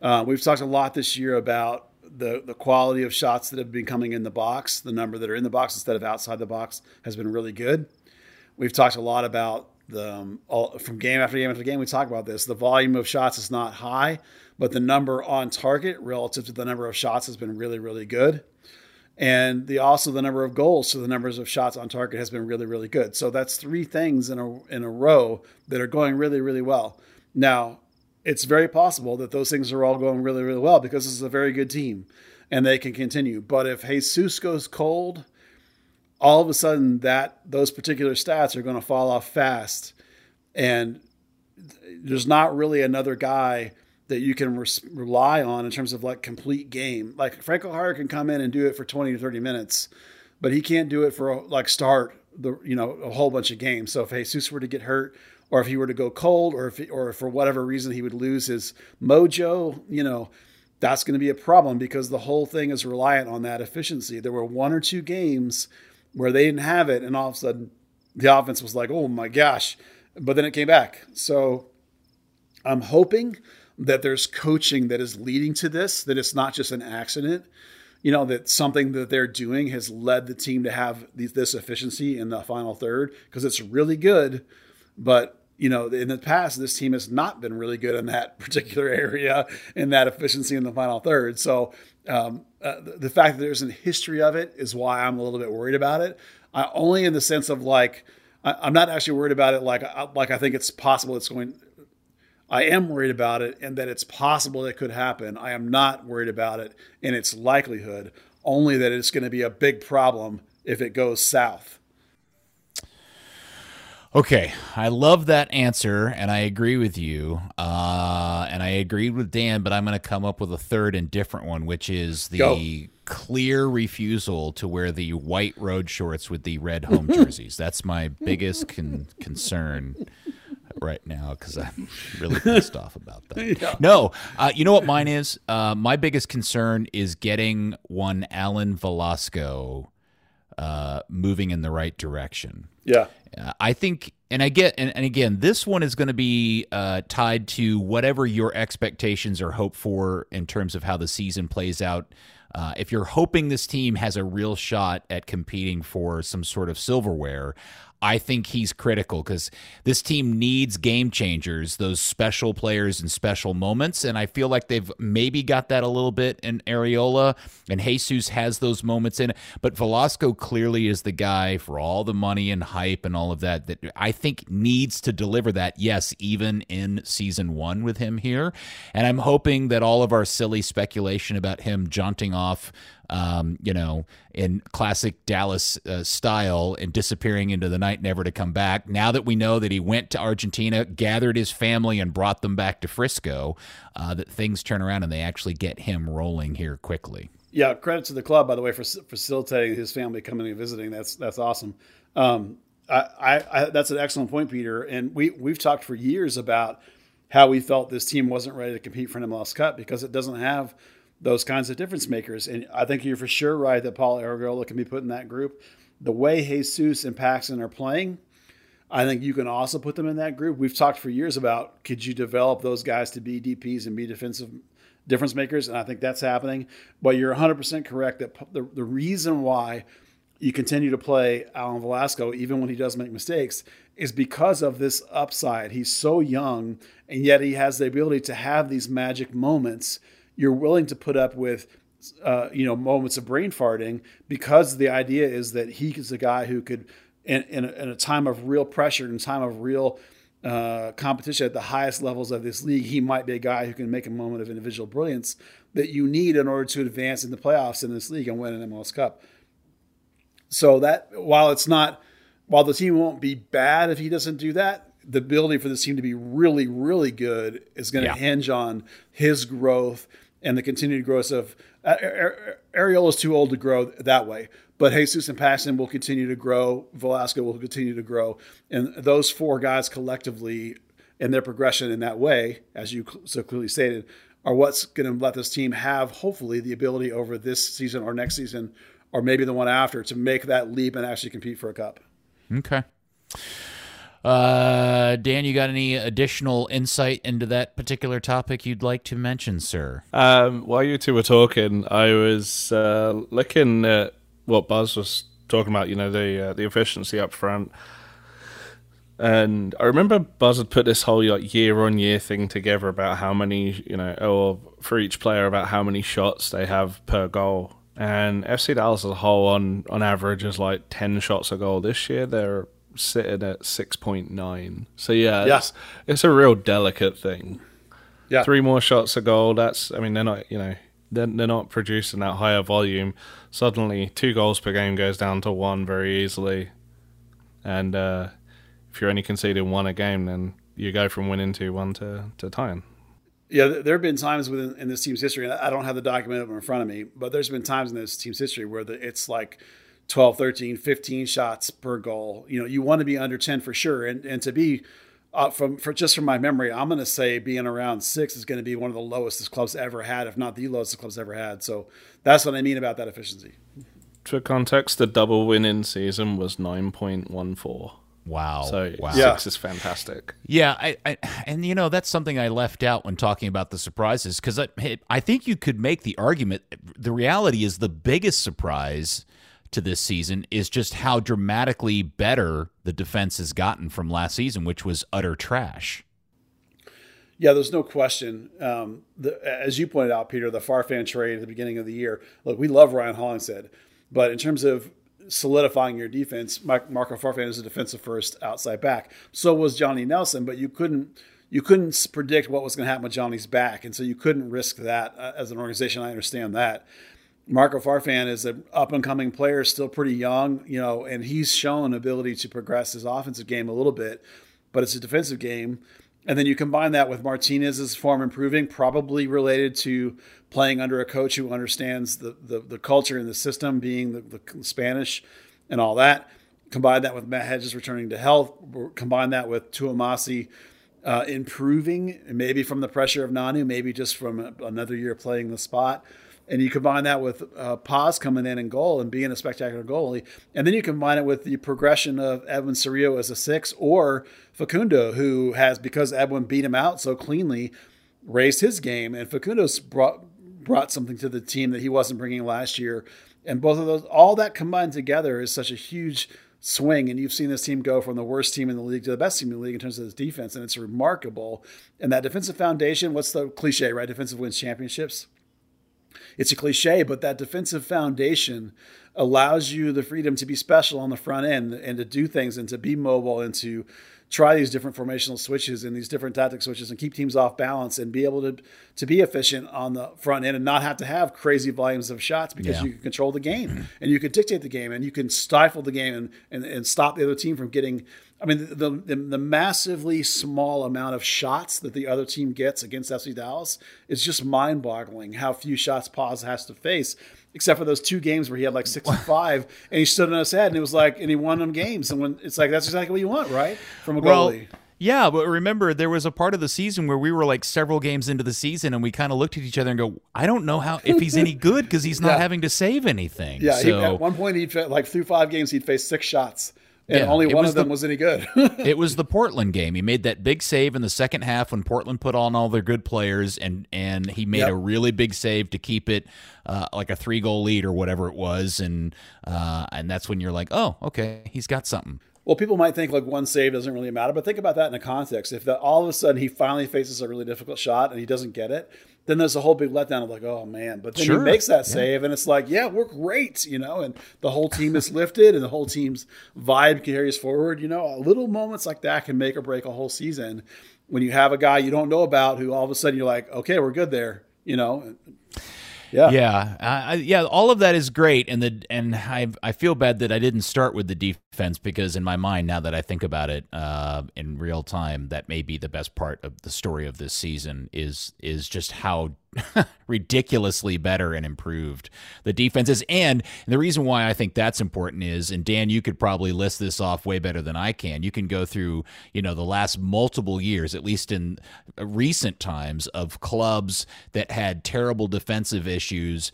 Uh, we've talked a lot this year about the the quality of shots that have been coming in the box. The number that are in the box instead of outside the box has been really good. We've talked a lot about the um, all, from game after game after game. We talk about this. The volume of shots is not high, but the number on target relative to the number of shots has been really really good and the also the number of goals so the numbers of shots on target has been really really good so that's three things in a in a row that are going really really well now it's very possible that those things are all going really really well because this is a very good team and they can continue but if Jesus goes cold all of a sudden that those particular stats are going to fall off fast and there's not really another guy that you can rely on in terms of like complete game. Like Franco Jara can come in and do it for 20 to 30 minutes, but he can't do it for a, like start the you know a whole bunch of games. So if Jesus were to get hurt or if he were to go cold or if or if for whatever reason he would lose his mojo, you know, that's going to be a problem because the whole thing is reliant on that efficiency. There were one or two games where they didn't have it and all of a sudden the offense was like, "Oh my gosh." But then it came back. So I'm hoping that there's coaching that is leading to this, that it's not just an accident. You know, that something that they're doing has led the team to have these, this efficiency in the final third because it's really good. But, you know, in the past, this team has not been really good in that particular area in that efficiency in the final third. So um, uh, the, the fact that there's a history of it is why I'm a little bit worried about it. I, only in the sense of like, I, I'm not actually worried about it like, I- like I think it's possible it's going I am worried about it and that it's possible it could happen. I am not worried about it in its likelihood, only that it's going to be a big problem if it goes south. Okay, I love that answer, and I agree with you. Uh, and I agreed with Dan, but I'm going to come up with a third and different one, which is the Go. clear refusal to wear the white road shorts with the red home jerseys. That's my biggest con- concern right now because I'm really pissed off about that. No, uh, you know what mine is? Uh, my biggest concern is getting one Alan Velasco uh, moving in the right direction. Yeah. Uh, I think, and I get, and, and again, this one is going to be uh, tied to whatever your expectations or hope for in terms of how the season plays out. Uh, if you're hoping this team has a real shot at competing for some sort of silverware, I think he's critical because this team needs game changers, those special players and special moments. And I feel like they've maybe got that a little bit in Arriola, and Jesus has those moments in it. But Velasco clearly is the guy for all the money and hype and all of that that I think needs to deliver that, yes, even in season one with him here. And I'm hoping that all of our silly speculation about him jaunting off um, you know, in classic Dallas uh, style and disappearing into the night, never to come back. Now that we know that he went to Argentina, gathered his family, and brought them back to Frisco, uh, that things turn around and they actually get him rolling here quickly. Yeah. Credit to the club, by the way, for facilitating his family coming and visiting. That's that's awesome. Um, I, I, I that's an excellent point, Peter. And we we've talked for years about how we felt this team wasn't ready to compete for an MLS Cup because it doesn't have those kinds of difference makers. And I think you're for sure right that Paul Arriola can be put in that group. The way Jesus and Paxton are playing, I think you can also put them in that group. We've talked for years about could you develop those guys to be DPs and be defensive difference makers, and I think that's happening. But you're 100% correct that the, the reason why you continue to play Alan Velasco, even when he does make mistakes, is because of this upside. He's so young, and yet he has the ability to have these magic moments. You're willing to put up with, uh, you know, moments of brain farting because the idea is that he is a guy who could, in, in, a, in a time of real pressure, in a time of real uh, competition at the highest levels of this league, he might be a guy who can make a moment of individual brilliance that you need in order to advance in the playoffs in this league and win an MLS Cup. So that while it's not, while the team won't be bad if he doesn't do that, the ability for this team to be really, really good is going to yeah. hinge on his growth and the continued growth of uh, Arriola is too old to grow that way. But Jesus and Paxton will continue to grow. Velasco will continue to grow, and those four guys collectively and their progression in that way, as you so clearly stated, are what's going to let this team have hopefully the ability over this season or next season or maybe the one after to make that leap and actually compete for a cup. Okay. Uh, Dan, you got any additional insight into that particular topic you'd like to mention, sir? Um, while you two were talking, I was uh, looking at what Buzz was talking about. You know, the uh, the efficiency up front, and I remember Buzz had put this whole like, year on year thing together about how many, you know, or for each player about how many shots they have per goal and FC Dallas as a whole, on on average, is like ten shots a goal. This year, they're sitting at six point nine. So yeah, yeah. It's, it's a real delicate thing. Yeah, three more shots of goal. That's I mean they're not you know they're, they're not producing that higher volume. Suddenly, two goals per game goes down to one very easily, and uh, if you're only conceding one a game, then you go from winning two one to to tying. Yeah, there have been times within in this team's history, and I don't have the document up in front of me, but there's been times in this team's history where the, it's like 12, 13, 15 shots per goal. You know, you want to be under 10 for sure. And, and to be uh, from for just from my memory, I'm going to say being around six is going to be one of the lowest this club's ever had, if not the lowest the club's ever had. So that's what I mean about that efficiency. For context, the double win in season was 9.14. Wow. So wow. six is fantastic. Yeah, I, I, and you know that's something I left out when talking about the surprises because I, I think you could make the argument. The reality is the biggest surprise to this season is just how dramatically better the defense has gotten from last season, which was utter trash. Yeah, there's no question. Um, the, as you pointed out, Peter, the Farfan trade at the beginning of the year. Look, we love Ryan Hollingshead, but in terms of solidifying your defense. Marco Farfan is a defensive first outside back. So was Johnny Nelson, but you couldn't you couldn't predict what was going to happen with Johnny's back, and so you couldn't risk that uh, as an organization. I understand that. Marco Farfan is an up and coming player, still pretty young, you know, and he's shown ability to progress his offensive game a little bit, but it's a defensive game. And then you combine that with Martinez's form improving, probably related to playing under a coach who understands the, the, the culture and the system, being the, the, Spanish and all that. Combine that with Matt Hedges returning to health. Combine that with Twumasi uh, improving, maybe from the pressure of Nanu, maybe just from another year playing the spot. And you combine that with uh, Paes coming in and goal and being a spectacular goalie. And then you combine it with the progression of Edwin Cerrillo as a six or Facundo, who has, because Edwin beat him out so cleanly, raised his game. And Facundo's brought brought something to the team that he wasn't bringing last year. And both of those, all that combined together is such a huge swing. And you've seen this team go from the worst team in the league to the best team in the league in terms of its defense. And it's remarkable. And that defensive foundation, what's the cliche, right? Defensive wins championships. It's a cliche, but that defensive foundation allows you the freedom to be special on the front end and to do things and to be mobile and to try these different formational switches and these different tactic switches and keep teams off balance and be able to to be efficient on the front end and not have to have crazy volumes of shots because yeah. you can control the game and you can dictate the game and you can stifle the game and, and, and stop the other team from getting I mean the, the, the massively small amount of shots that the other team gets against FC Dallas is just mind-boggling how few shots Paes has to face except for those two games where he had like 65 and he stood on his head and it was like and he won them games and when it's like that's exactly what you want right from a goalie well, Yeah, but remember, there was a part of the season where we were like several games into the season, and we kind of looked at each other and go, "I don't know how if he's any good because he's not yeah. having to save anything." Yeah, so, he, at one point, he'd like through five games, he'd face six shots, and yeah, only one of them the, was any good. it was the Portland game. He made that big save in the second half when Portland put on all their good players, and and he made yep. a really big save to keep it uh, like a three goal lead or whatever it was, and uh, and that's when you're like, oh, okay, he's got something. Well, people might think like one save doesn't really matter, but think about that in a context. If the, all of a sudden he finally faces a really difficult shot and he doesn't get it, then there's a whole big letdown of like, oh man. But then sure. he makes that save, yeah. and it's like, yeah, we're great, you know, and the whole team is lifted, and the whole team's vibe carries forward. You know, little moments like that can make or break a whole season. When you have a guy you don't know about who all of a sudden you're like, okay, we're good there, you know. Yeah, yeah, uh, yeah. All of that is great, and the and I I feel bad that I didn't start with the defense because in my mind now that I think about it uh, in real time, that may be the best part of the story of this season is is just how ridiculously better and improved the defenses. And the reason why I think that's important is, and Dan, you could probably list this off way better than I can. You can go through, you know, the last multiple years, at least in recent times, of clubs that had terrible defensive issues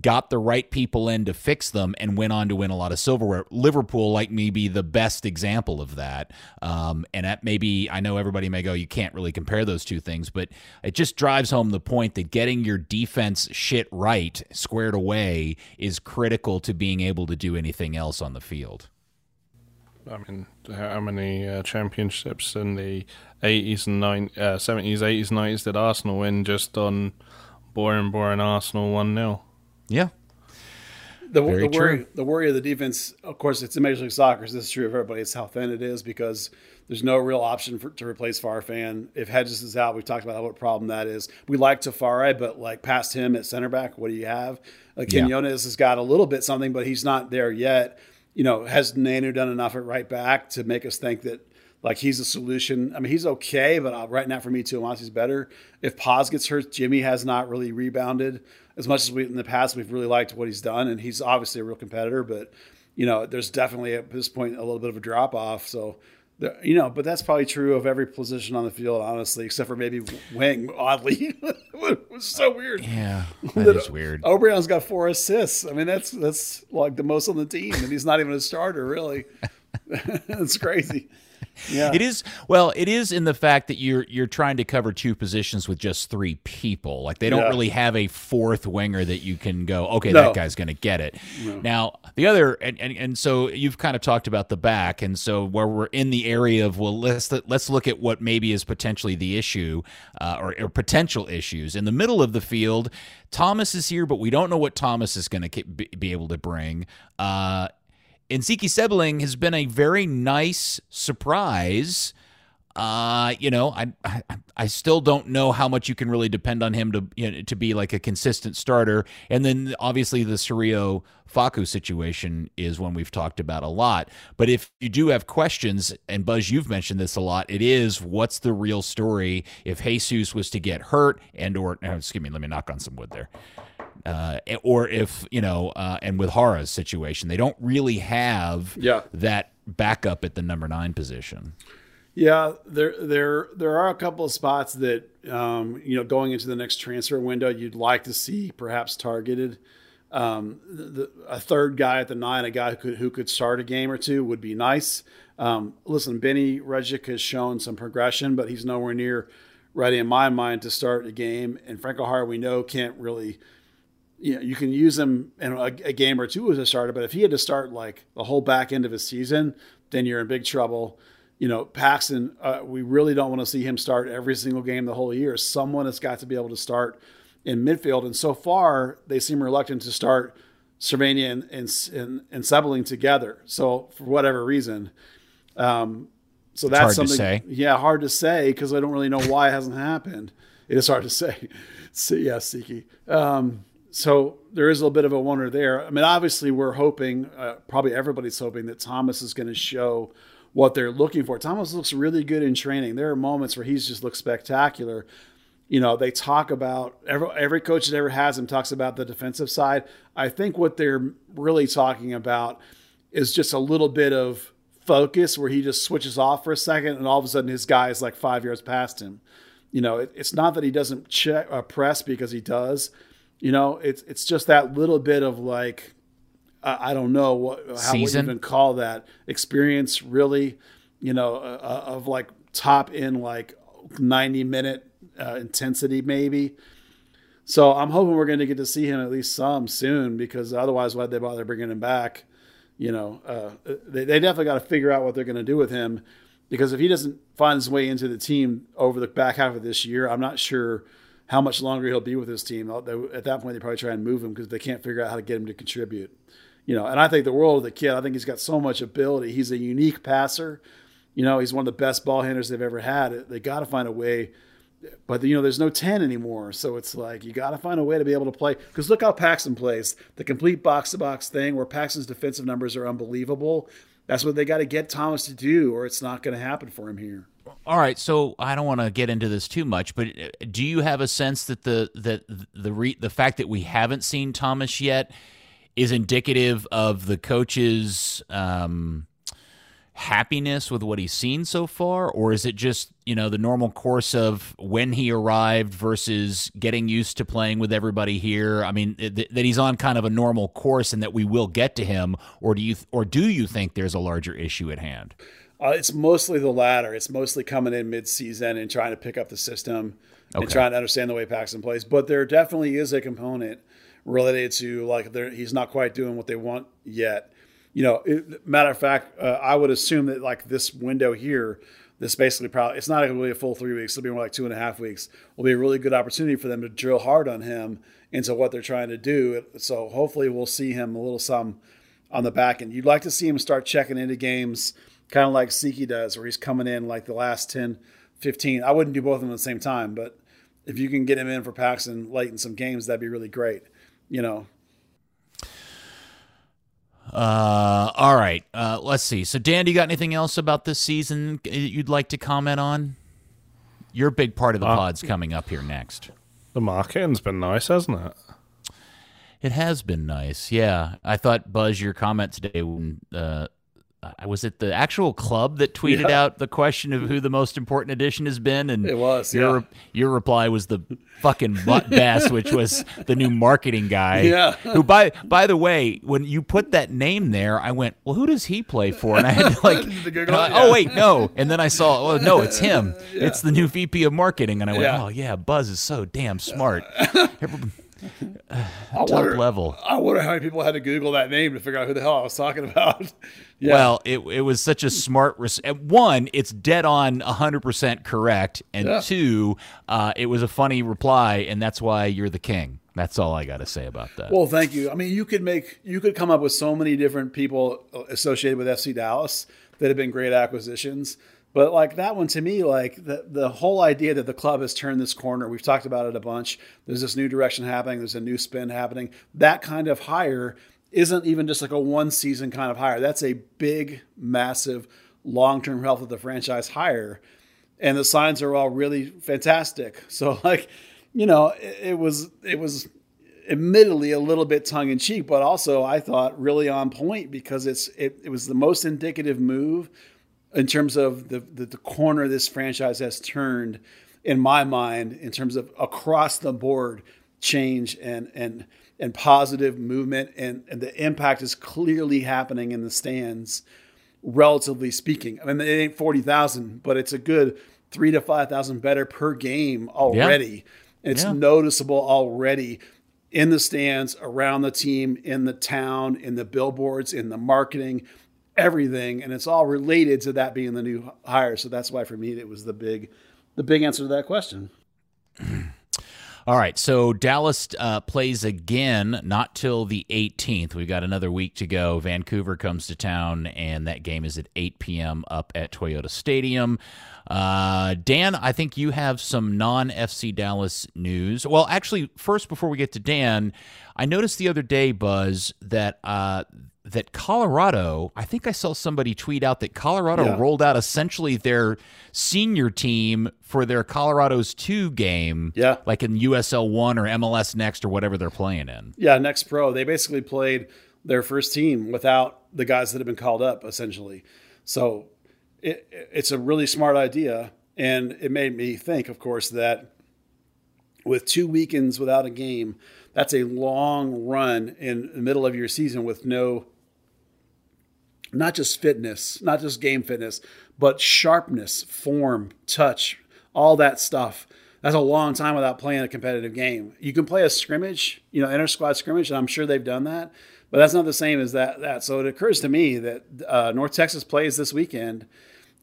got the right people in to fix them and went on to win a lot of silverware. Liverpool, like me, be the best example of that. Um, and that maybe I know everybody may go, you can't really compare those two things, but it just drives home the point that getting your defense shit right, squared away, is critical to being able to do anything else on the field. I mean, how many uh, championships in the 80s and 90s, uh, 70s, 80s, 90s did Arsenal win just on boring, boring Arsenal 1 0? Yeah. The, the worry, the worry of the defense, of course, it's in Major League Soccer. So this is true of everybody. It's how thin it is because there's no real option for, to replace Farfan. If Hedges is out, we've talked about how what problem that is. We like Tafari, but like past him at center back, what do you have? Like Quinones has got a little bit something, but he's not there yet. You know, has Nanu done enough at right back to make us think that like he's a solution? I mean, he's okay, but uh, right now for me, too, Twumasi's better. If Paes gets hurt, Jimmy has not really rebounded as much as we in the past we've really liked what he's done, and he's obviously a real competitor. But you know, there's definitely at this point a little bit of a drop off. So. The, you know, but that's probably true of every position on the field, honestly, except for maybe wing. Oddly, it was so weird. Yeah, that, that is weird. Obrian's got four assists. I mean, that's that's like the most on the team, and he's not even a starter, really. it's crazy yeah. It is well, it is in the fact that you're you're trying to cover two positions with just three people. Like they don't yeah. really have a fourth winger that you can go, okay, no. that guy's going to get it. No. Now, the other and, and and so you've kind of talked about the back and so where we're in the area of well, let's let's look at what maybe is potentially the issue uh, or, or potential issues. In the middle of the field, Thomas is here, but we don't know what Thomas is going to be able to bring. Uh, and Tsiki Ntsabeling has been a very nice surprise. Uh, you know, I, I, I still don't know how much you can really depend on him to you know, to be like a consistent starter. And then obviously the Cirio Faku situation is one we've talked about a lot. But if you do have questions, and Buzz, you've mentioned this a lot, it is what's the real story if Jesus was to get hurt and or excuse me, let me knock on some wood there uh, or if you know, uh, and with Jara's situation, they don't really have yeah. that backup at the number nine position. Yeah, there there there are a couple of spots that um, you know going into the next transfer window you'd like to see perhaps targeted. Um, the, a third guy at the nine, a guy who could who could start a game or two would be nice. Um, listen, Beni Redzic has shown some progression, but he's nowhere near ready in my mind to start a game. And Franco Jara, we know, can't really you know, you can use him in a, a, game or two as a starter, but if he had to start like the whole back end of his season, then you're in big trouble. You know, Paxton, uh, we really don't want to see him start every single game the whole year. Someone has got to be able to start in midfield, and so far they seem reluctant to start Servania and and, and, and Ntsabeling together. So for whatever reason, um, so it's that's something. Yeah, hard to say because I don't really know why it hasn't happened. It is hard to say. so, yeah, Tsiki. Um, so there is a little bit of a wonder there. I mean, obviously, we're hoping, uh, probably everybody's hoping that Thomas is going to show what they're looking for. Thomas looks really good in training. There are moments where he's just looks spectacular. You know, they talk about every, every coach that ever has him talks about the defensive side. I think what they're really talking about is just a little bit of focus where he just switches off for a second and all of a sudden his guy is like five yards past him. You know, it, it's not that he doesn't check uh, press because he does. You know, it's it's just that little bit of like uh, I don't know what how we even call that experience really. You know, uh, uh, of like top in like ninety minute uh, intensity maybe. So I'm hoping we're going to get to see him at least some soon because otherwise, why'd they bother bringing him back? You know, uh, they, they definitely got to figure out what they're going to do with him because if he doesn't find his way into the team over the back half of this year, I'm not sure how much longer he'll be with this team. Uh, at that point, they probably try and move him because they can't figure out how to get him to contribute. You know, and I think the world of the kid. I think he's got so much ability. He's a unique passer. You know, he's one of the best ball handlers they've ever had. They got to find a way. But you know, there's no ten anymore, so it's like you got to find a way to be able to play. Because look how Paxton plays the complete box to box thing, where Paxton's defensive numbers are unbelievable. That's what they got to get Thomas to do, or it's not going to happen for him here. All right, so I don't want to get into this too much, but uh, do you have a sense that the that the re, the fact that we haven't seen Thomas yet is indicative of the coach's um, happiness with what he's seen so far, or is it just you know the normal course of when he arrived versus getting used to playing with everybody here? I mean, th- that he's on kind of a normal course and that we will get to him, or do you or do you think there's a larger issue at hand? Uh, it's mostly the latter. It's mostly coming in mid-season and trying to pick up the system okay. and trying to understand the way Paxton plays. But there definitely is a component related to like he's not quite doing what they want yet you know, it, matter of fact, uh, I would assume that like this window here, this basically probably it's not going to be a full three weeks. It'll be more like two and a half weeks. Will be a really good opportunity for them to drill hard on him into what they're trying to do. So hopefully we'll see him a little some on the back end. You'd like to see him start checking into games, kind of like Tsiki does, where he's coming in like the last 10, 15. I wouldn't do both of them at the same time, but if you can get him in for Paxton late in some games, that'd be really great. You know, uh, all right. Uh, let's see. So, Dan, do you got anything else about this season you'd like to comment on? Your big part of the uh, pod's coming up here next. The marketing's been nice, hasn't it? It has been nice. Yeah, I thought Buzz, your comment today when uh, uh, was it the actual club that tweeted yeah. out the question of who the most important addition has been? And it was your yeah. your reply was the fucking butt bass, which was the new marketing guy. Yeah. Who by by the way, when you put that name there, I went, well, who does he play for? And I had to like, uh, oh wait, no. And then I saw, oh no, it's him. Yeah. It's the new VP of marketing. And I went, oh yeah, Buzz is so damn smart. Top wonder, level. I wonder how many people had to Google that name to figure out who the hell I was talking about. yeah. Well, it it was such a smart. Res- one, it's dead on, hundred percent correct, and yeah. two, uh, it was a funny reply, and that's why you're the king. That's all I got to say about that. Well, thank you. I mean, you could make you could come up with so many different people associated with FC Dallas that have been great acquisitions. But like that one to me, like the the whole idea that the club has turned this corner, we've talked about it a bunch. There's this new direction happening, there's a new spin happening. That kind of hire isn't even just like a one season kind of hire. That's a big, massive, long term health of the franchise hire. And the signs are all really fantastic. So like, you know, it, it was it was admittedly a little bit tongue in cheek, but also I thought really on point because it's it, it was the most indicative move in terms of the, the, the corner this franchise has turned in my mind in terms of across the board change and and and positive movement and, and the impact is clearly happening in the stands relatively speaking i mean it ain't 40000 but it's a good three to five thousand better per game already yeah. it's yeah. noticeable already in the stands around the team in the town in the billboards in the marketing everything, and it's all related to that being the new hire. So that's why for me it was the big, the big answer to that question. All right, so Dallas uh, plays again, not till the 18th. We've got another week to go. Vancouver comes to town, and that game is at 8 p.m. up at Toyota Stadium. Uh, Dan, I think you have some non FC Dallas news. Well, actually, first, before we get to Dan, I noticed the other day, Buzz, that uh, that Colorado, I think I saw somebody tweet out that Colorado yeah. rolled out essentially their senior team for their Colorado's 2 game. Yeah. Like in USL 1 or MLS Next or whatever they're playing in. Yeah, Next Pro. They basically played their first team without the guys that have been called up, essentially. So it, it's a really smart idea. And it made me think, of course, that with two weekends without a game, that's a long run in the middle of your season with no, not just fitness, not just game fitness, but sharpness, form, touch, all that stuff. That's a long time without playing a competitive game. You can play a scrimmage, you know, inter squad scrimmage, and I'm sure they've done that, but that's not the same as that. That so it occurs to me that uh, North Texas plays this weekend,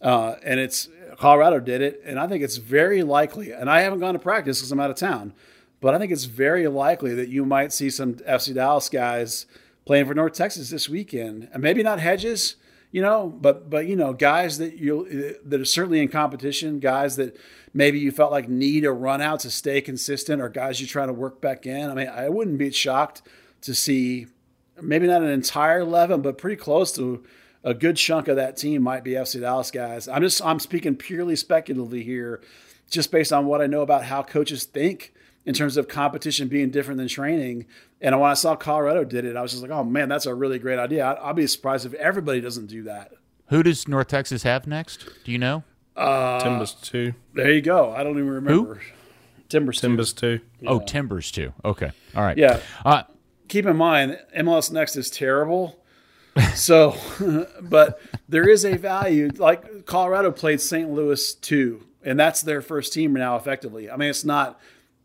uh, and it's Colorado did it, and I think it's very likely. And I haven't gone to practice because I'm out of town, but I think it's very likely that you might see some FC Dallas guys playing for North Texas this weekend, and maybe not Hedges, you know, but but you know, guys that you that are certainly in competition, guys that maybe you felt like need a run out to stay consistent, or guys you're trying to work back in. I mean, I wouldn't be shocked to see maybe not an entire eleven, but pretty close to a good chunk of that team might be FC Dallas guys. I'm just I'm speaking purely speculatively here, just based on what I know about how coaches think in terms of competition being different than training. And when I saw Colorado did it, I was just like, oh man, that's a really great idea. I'll be surprised if everybody doesn't do that. Who does North Texas have next? Do you know? Uh, Timbers two. There you go. I don't even remember. Who? Timbers. Timbers two. Yeah. Oh, Timbers two. Okay. All right. Yeah. Uh, Keep in mind, MLS Next is terrible. so, but there is a value. Like Colorado played St. Louis two, and that's their first team now, effectively. I mean, it's not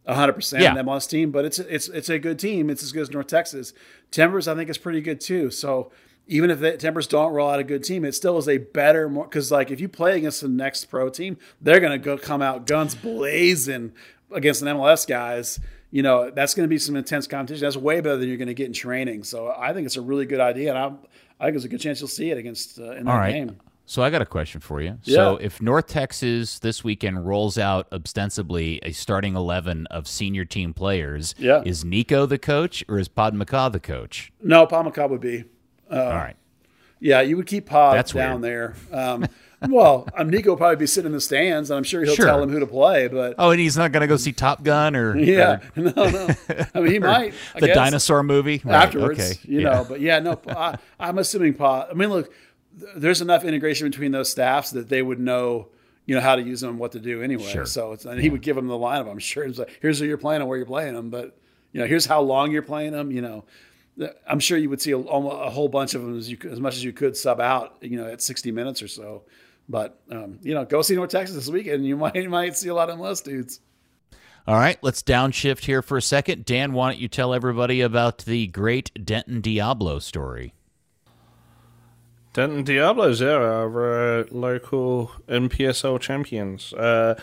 hundred percent yeah. MLS team, but it's it's it's a good team. It's as good as North Texas. Timbers, I think, is pretty good too. So even if the Timbers don't roll out a good team, it still is a better more because like if you play against the next pro team, they're gonna go come out guns blazing against an MLS guys. You know that's going to be some intense competition. That's way better than you're going to get in training. So I think it's a really good idea, and I, I think there's a good chance you'll see it against uh, in that right. game. So I got a question for you. Yeah. So if North Texas this weekend rolls out ostensibly a starting eleven of senior team players, yeah. is Nico the coach or is Pod McCaw the coach? No, Pod McCaw would be. Uh, All right. Yeah, you would keep Pod That's down weird. there. Um, well, um, Nico will probably be sitting in the stands, and I'm sure he'll sure. tell him who to play. But oh, and he's not going to go see Top Gun or yeah, or, no, no. I mean, he might the guess, dinosaur movie right. afterwards. Okay. You yeah. know, but yeah, no. I, I'm assuming Pod. I mean, look, there's enough integration between those staffs that they would know you know how to use them and what to do anyway. Sure. So it's, and he would give them the lineup. I'm sure it's like, here's who you're playing and where you're playing them, but you know, here's how long you're playing them. You know, I'm sure you would see a, a whole bunch of them as you as much as you could sub out. You know, at 60 minutes or so. But um, you know, go see North Texas this weekend. You might you might see a lot of less dudes. All right, let's downshift here for a second. Dan, why don't you tell everybody about the great Denton Diablo story? Denton Diablos, Zero are uh, local NPSL champions. Uh,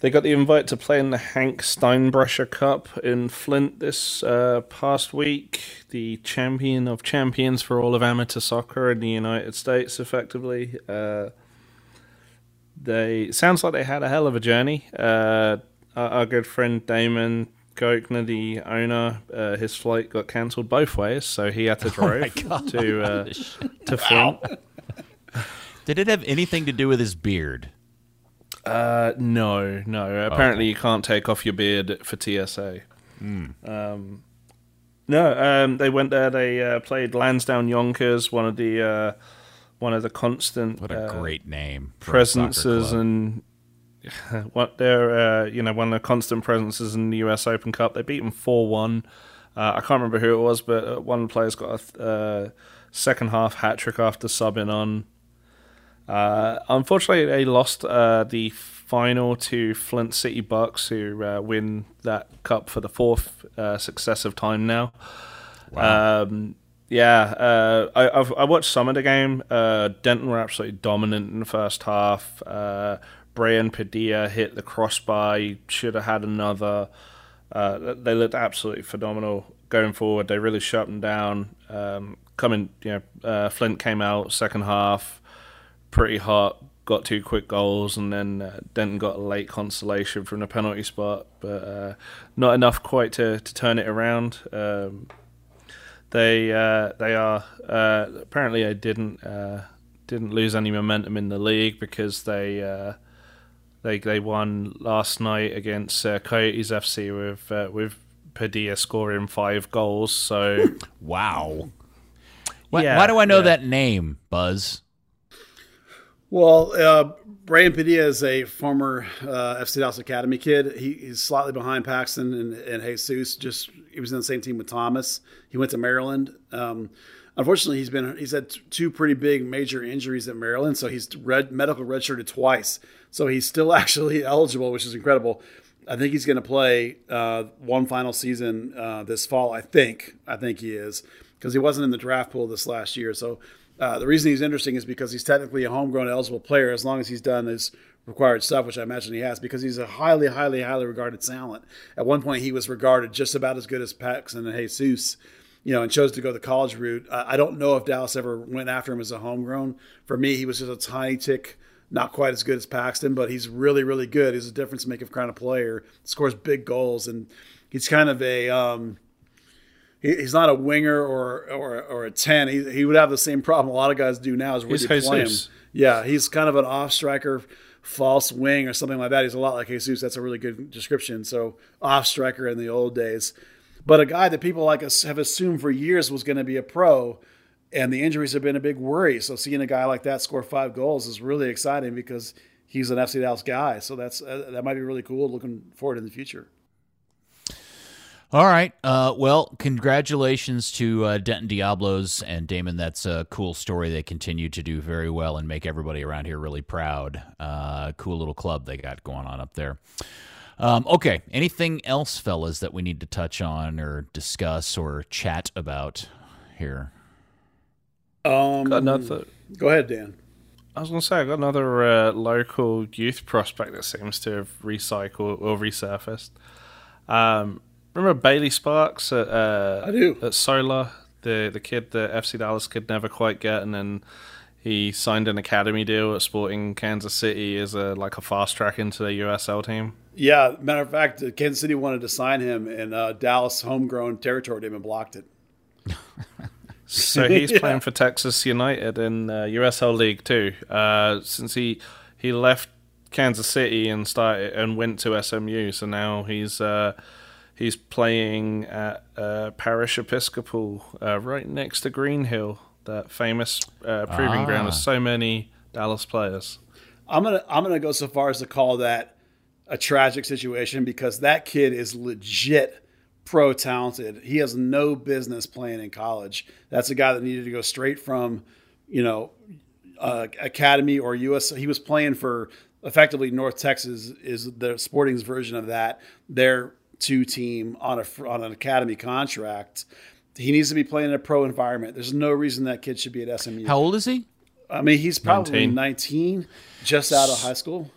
they got the invite to play in the Hank Steinbrecher Cup in Flint this uh, past week. The champion of champions for all of amateur soccer in the United States, effectively. Uh, they sounds like they had a hell of a journey. Uh, our, our good friend Damon Gochner, the owner, uh, his flight got cancelled both ways, so he had to oh drive oh to uh, to Flint. Did it have anything to do with his beard? Uh, no, no. Apparently, okay. you can't take off your beard for TSA. Mm. Um, no, um, they went there. They uh, played Lansdowne Yonkers, one of the uh, one of the constant. What a uh, great name! Presences and what they're uh, you know one of the constant presences in the U.S. Open Cup. They beat them four one. Uh, I can't remember who it was, but uh, one player's got a uh, second half hat trick after subbing on. Uh, unfortunately, they lost uh, the final to Flint City Bucks, who win that cup for the fourth successive time now. Wow. Um, yeah, I, I've, I watched some of the game. Denton were absolutely dominant in the first half. Brian Padilla hit the crossbar. He should have had another. Uh, they looked absolutely phenomenal going forward. They really shut them down. Um, coming, you know, uh, Flint came out second half pretty hot, got two quick goals, and then uh, Denton got a late consolation from the penalty spot, but uh, not enough quite to, to turn it around. Um, they uh, they are uh, apparently they didn't didn't lose any momentum in the league because they they they won last night against uh, Coyotes FC with uh, with Padilla scoring five goals. So wow. Why, yeah, why do I know yeah. that name, Buzz? Well, uh, Brian Padilla is a former uh, FC Dallas Academy kid. He, he's slightly behind Paxton and, and, Jesus. Just he was in the same team with Thomas. He went to Maryland. Um, unfortunately, he's been he's had two pretty big major injuries at Maryland, so he's red medical redshirted twice. So he's still actually eligible, which is incredible. I think he's going to play uh, one final season uh, this fall. I think. I think he is because he wasn't in the draft pool this last year. So uh, the reason he's interesting is because he's technically a homegrown eligible player as long as he's done his required stuff, which I imagine he has, because he's a highly, highly, highly regarded talent. At one point, he was regarded just about as good as Paxton and Jesus, you know, and chose to go the college route. I don't know if Dallas ever went after him as a homegrown. For me, he was just a tiny tick, not quite as good as Paxton, but he's really, really good. He's a difference making kind of player, scores big goals, and he's kind of a. Um, he, he's not a winger or or, or a ten. He, he would have the same problem a lot of guys do now. Is where he's you play him. Yeah, he's kind of an off striker, false wing or something like that. He's a lot like Jesus. That's a really good description. So off striker in the old days, but a guy that people like us have assumed for years was going to be a pro. And the injuries have been a big worry. So seeing a guy like that score five goals is really exciting because he's an FC Dallas guy. So that's uh, that might be really cool. Looking forward in the future. All right. Uh, well, congratulations to uh, Denton Diablos and Damon. That's a cool story. They continue to do very well and make everybody around here really proud. Uh, cool little club they got going on up there. Um, okay. Anything else, fellas, that we need to touch on or discuss or chat about here? Um, got another. Go ahead, Dan. I was going to say, I got another uh, local youth prospect that seems to have recycled or resurfaced. Um, Remember Bailey Sparks at uh, I do at Solar, the the kid that FC Dallas could never quite get, and then he signed an academy deal at Sporting Kansas City as a like a fast track into the USL team. Yeah, matter of fact, Kansas City wanted to sign him, and uh, Dallas homegrown territory team and blocked it. so he's yeah. playing for Texas United in uh, USL League too. Uh, since he he left Kansas City and started and went to SMU, so now he's uh, He's playing at uh, Parish Episcopal, uh, right next to Greenhill, that famous uh, proving ah. ground of so many Dallas players. I'm gonna I'm gonna go so far as to call that a tragic situation because that kid is legit pro talented. He has no business playing in college. That's a guy that needed to go straight from, you know, uh, academy or US. He was playing for effectively North Texas is the Sporting's version of that. They're two team on a on an academy contract. He needs to be playing in a pro environment. There's no reason that kid should be at SMU. How old is he? I mean, he's probably 19, 19 just out of high school.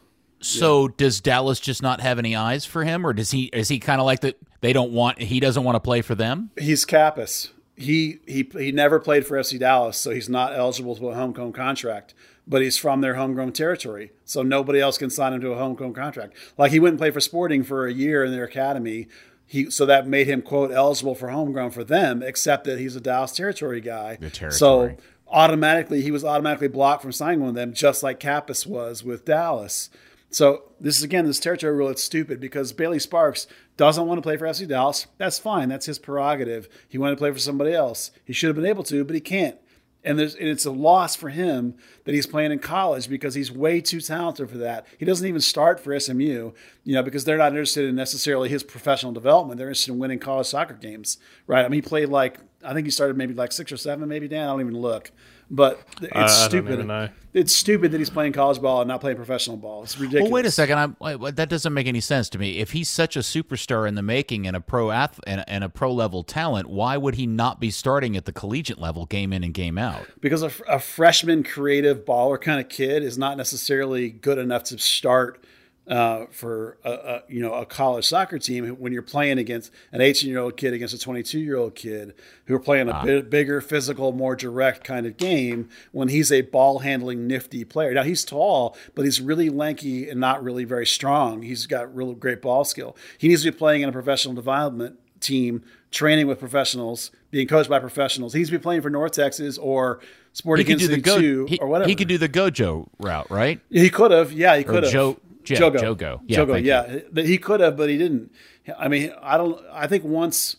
So yeah. does Dallas just not have any eyes for him, or does he? Is he kind of like that? They don't want. He doesn't want to play for them. He's Kappas. He he he never played for FC Dallas, so he's not eligible to a homegrown contract but he's from their homegrown territory. So nobody else can sign him to a homegrown contract. Like he went and played for Sporting for a year in their academy. He, so that made him quote eligible for homegrown for them, except that he's a Dallas territory guy. Territory. So automatically he was automatically blocked from signing one of them, just like Kappas was with Dallas. So this is again this territory rule. It's stupid because Bailey Sparks doesn't want to play for FC Dallas. That's fine. That's his prerogative. He wanted to play for somebody else. He should have been able to, but he can't and, and it's a loss for him that he's playing in college because he's way too talented for that. He doesn't even start for SMU, you know, because they're not interested in necessarily his professional development. They're interested in winning college soccer games, right? I mean, he played like I think he started maybe like six or seven, maybe. Dan, I don't even look. But it's uh, stupid. It's stupid that he's playing college ball and not playing professional ball. It's ridiculous. Well, wait a second. I, that doesn't make any sense to me. If he's such a superstar in the making and a pro ath- and, and a pro level talent, why would he not be starting at the collegiate level, game in and game out? Because a, a freshman creative baller kind of kid is not necessarily good enough to start uh, for a, a, you know a college soccer team when you're playing against an 18 year old kid against a 22 year old kid who are playing a ah. bit bigger, physical, more direct kind of game. When he's a ball handling, nifty player. Now he's tall, but he's really lanky and not really very strong. He's got real great ball skill. He needs to be playing in a professional development team, training with professionals, being coached by professionals. He needs to be playing for North Texas or Sporting he could do the he, or whatever. He could do the Gojo route, right? He could have. Yeah, he could have. Joe Jogo. Jogo. Yeah, Jogo, yeah. You. He could have, but he didn't. I mean, I don't. I think once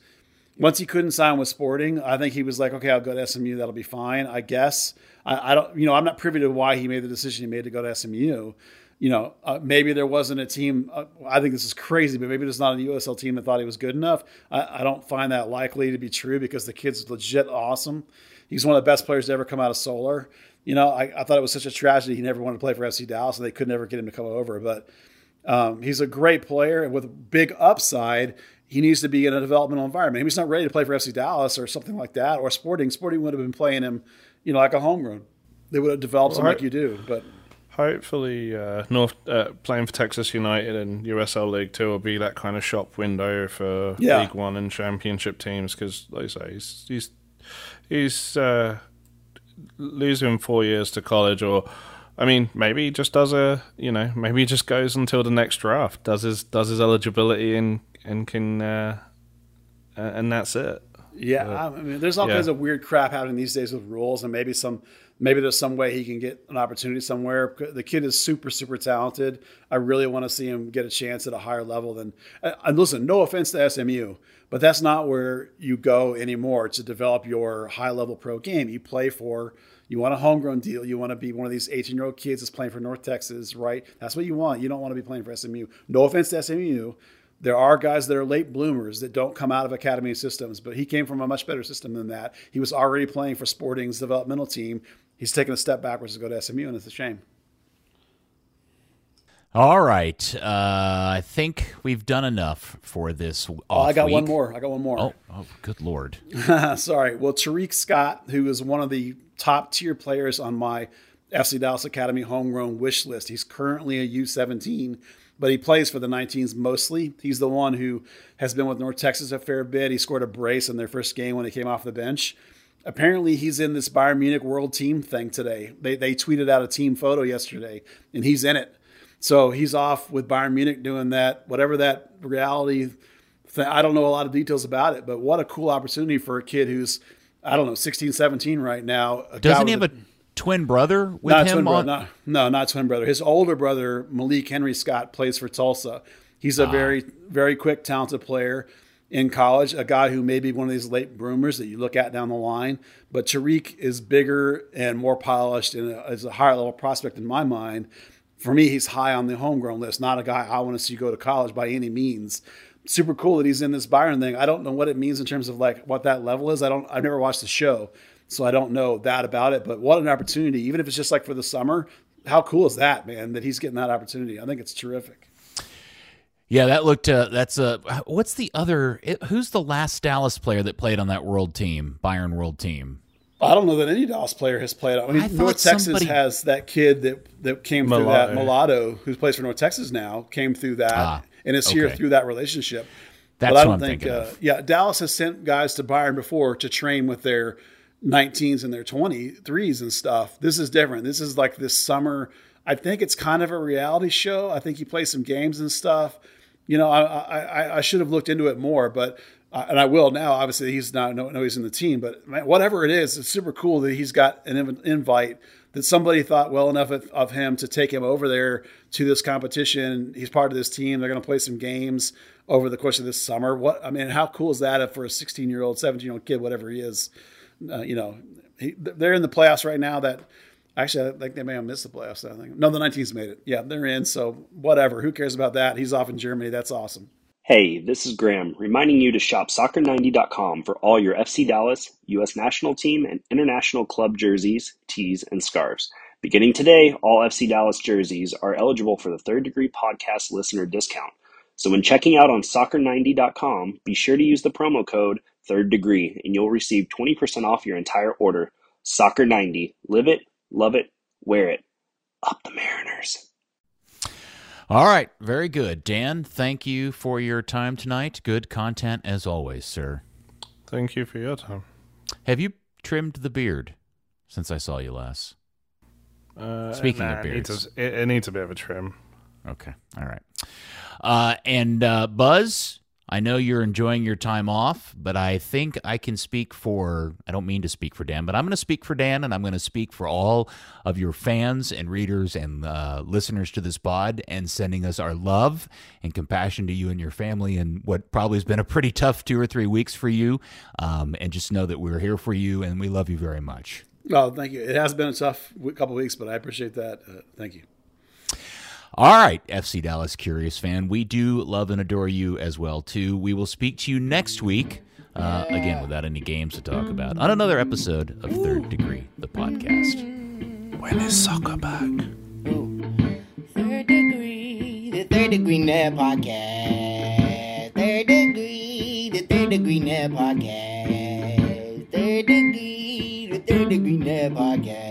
once he couldn't sign with Sporting, I think he was like, okay, I'll go to SMU. That'll be fine, I guess. I, I don't, you know, I'm not privy to why he made the decision he made to go to SMU. You know, uh, maybe there wasn't a team. Uh, I think this is crazy, but maybe there's not a USL team that thought he was good enough. I, I don't find that likely to be true because the kid's legit awesome. He's one of the best players to ever come out of Solar. You know, I, I thought it was such a tragedy he never wanted to play for FC Dallas and they could never get him to come over. But um, he's a great player and with big upside he needs to be in a developmental environment. Maybe he's not ready to play for FC Dallas or something like that, or Sporting. Sporting would have been playing him, you know, like a homegrown. They would have developed well, him like you do. But hopefully, uh, North uh, playing for Texas United and USL League Two will be that kind of shop window for yeah. League One and Championship teams because, like I say, he's he's, he's uh, losing four years to college or. I mean, maybe he just does a, you know, maybe he just goes until the next draft, does his does his eligibility and and can, uh, and that's it. Yeah, I mean, there's all yeah. kinds of weird crap happening these days with rules, and maybe some, maybe there's some way he can get an opportunity somewhere. The kid is super, super talented. I really want to see him get a chance at a higher level than. And listen, no offense to SMU, but that's not where you go anymore to develop your high level pro game. You play for. You want a homegrown deal. You want to be one of these 18 year old kids that's playing for North Texas, right? That's what you want. You don't want to be playing for SMU. No offense to SMU, there are guys that are late bloomers that don't come out of academy systems, but he came from a much better system than that. He was already playing for Sporting's developmental team. He's taken a step backwards to go to SMU, and it's a shame. All right. Uh, I think we've done enough for this. Oh, I got week. one more. I got one more. Oh, oh good lord. Sorry. Well, Tarik Scott, who is one of the top tier players on my FC Dallas Academy homegrown wish list, he's currently a U17 but he plays for the 19s mostly. He's the one who has been with North Texas a fair bit. He scored a brace in their first game when he came off the bench. Apparently, he's in this Bayern Munich World Team thing today. They, they tweeted out a team photo yesterday, and he's in it. So he's off with Bayern Munich doing that, whatever that reality thing. I don't know a lot of details about it, but what a cool opportunity for a kid who's, I don't know, 16, 17 right now. Doesn't he have a twin brother with not him? Twin on... brother, no, no, not twin brother. His older brother, Malik Henry Scott, plays for Tulsa. He's a ah. very, very quick, talented player in college, a guy who may be one of these late bloomers that you look at down the line. But Tarik is bigger and more polished and is a higher level prospect in my mind. For me, he's high on the homegrown list, not a guy I want to see go to college by any means. Super cool that he's in this Bayern thing. I don't know what it means in terms of like what that level is. I don't. I've never watched the show, so I don't know that about it, but what an opportunity, even if it's just like for the summer. How cool is that, man, that he's getting that opportunity? I think it's terrific. Yeah, that looked. Uh, that's a. Uh, what's the other? It, who's the last Dallas player that played on that world team, Bayern world team? I don't know that any Dallas player has played. I mean, I North Texas somebody... has that kid that that came through that Mulatto, who plays for North Texas now, came through that ah, and is okay. here through that relationship. That's but I don't think. Uh, yeah, Dallas has sent guys to Bayern before to train with their 19s and their 23s and stuff. This is different. This is like this summer. I think it's kind of a reality show. I think you play some games and stuff. You know, I I, I should have looked into it more, but uh, and I will now. Obviously, he's not no, no he's in the team, but man, whatever it is, it's super cool that he's got an invite that somebody thought well enough of, of him to take him over there to this competition. He's part of this team. They're going to play some games over the course of this summer. What I mean, how cool is that for a 16 year old, 17 year old kid, whatever he is? uh, you know, he, they're in the playoffs right now. That actually, I think they may have missed the playoffs. I think no, the 19s made it. Yeah, they're in. So whatever. Who cares about that? He's off in Germany. That's awesome. Hey, this is Graham reminding you to shop soccer90.com for all your FC Dallas, U.S. national team, and international club jerseys, tees, and scarves. Beginning today, all FC Dallas jerseys are eligible for the third degree podcast listener discount. So when checking out on soccer90.com, be sure to use the promo code third degree and you'll receive 20% off your entire order. Soccer 90. Live it, love it, wear it. Up the Mariners. All right, very good. Dan, thank you for your time tonight. Good content as always, sir. Thank you for your time. Have you trimmed the beard since I saw you last? Uh, Speaking nah, of beards, it needs, a, it needs a bit of a trim. Okay, all right. Uh, and uh, Buzz, I know you're enjoying your time off, but I think I can speak for, I don't mean to speak for Dan, but I'm going to speak for Dan and I'm going to speak for all of your fans and readers and uh, listeners to this pod and sending us our love and compassion to you and your family and what probably has been a pretty tough two or three weeks for you. Um, and just know that we're here for you and we love you very much. Oh, thank you. It has been a tough couple weeks, but I appreciate that. Uh, thank you. All right, FC Dallas Curious fan, we do love and adore you as well too. We will speak to you next week, uh, again without any games to talk about, on another episode of Third Degree, the podcast. When is soccer back? Third Degree, the Third Degree Net Podcast. Third Degree, the Third Degree Net Podcast. Third Degree, the Third Degree Net Podcast.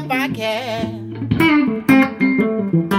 Degree Net Podcast.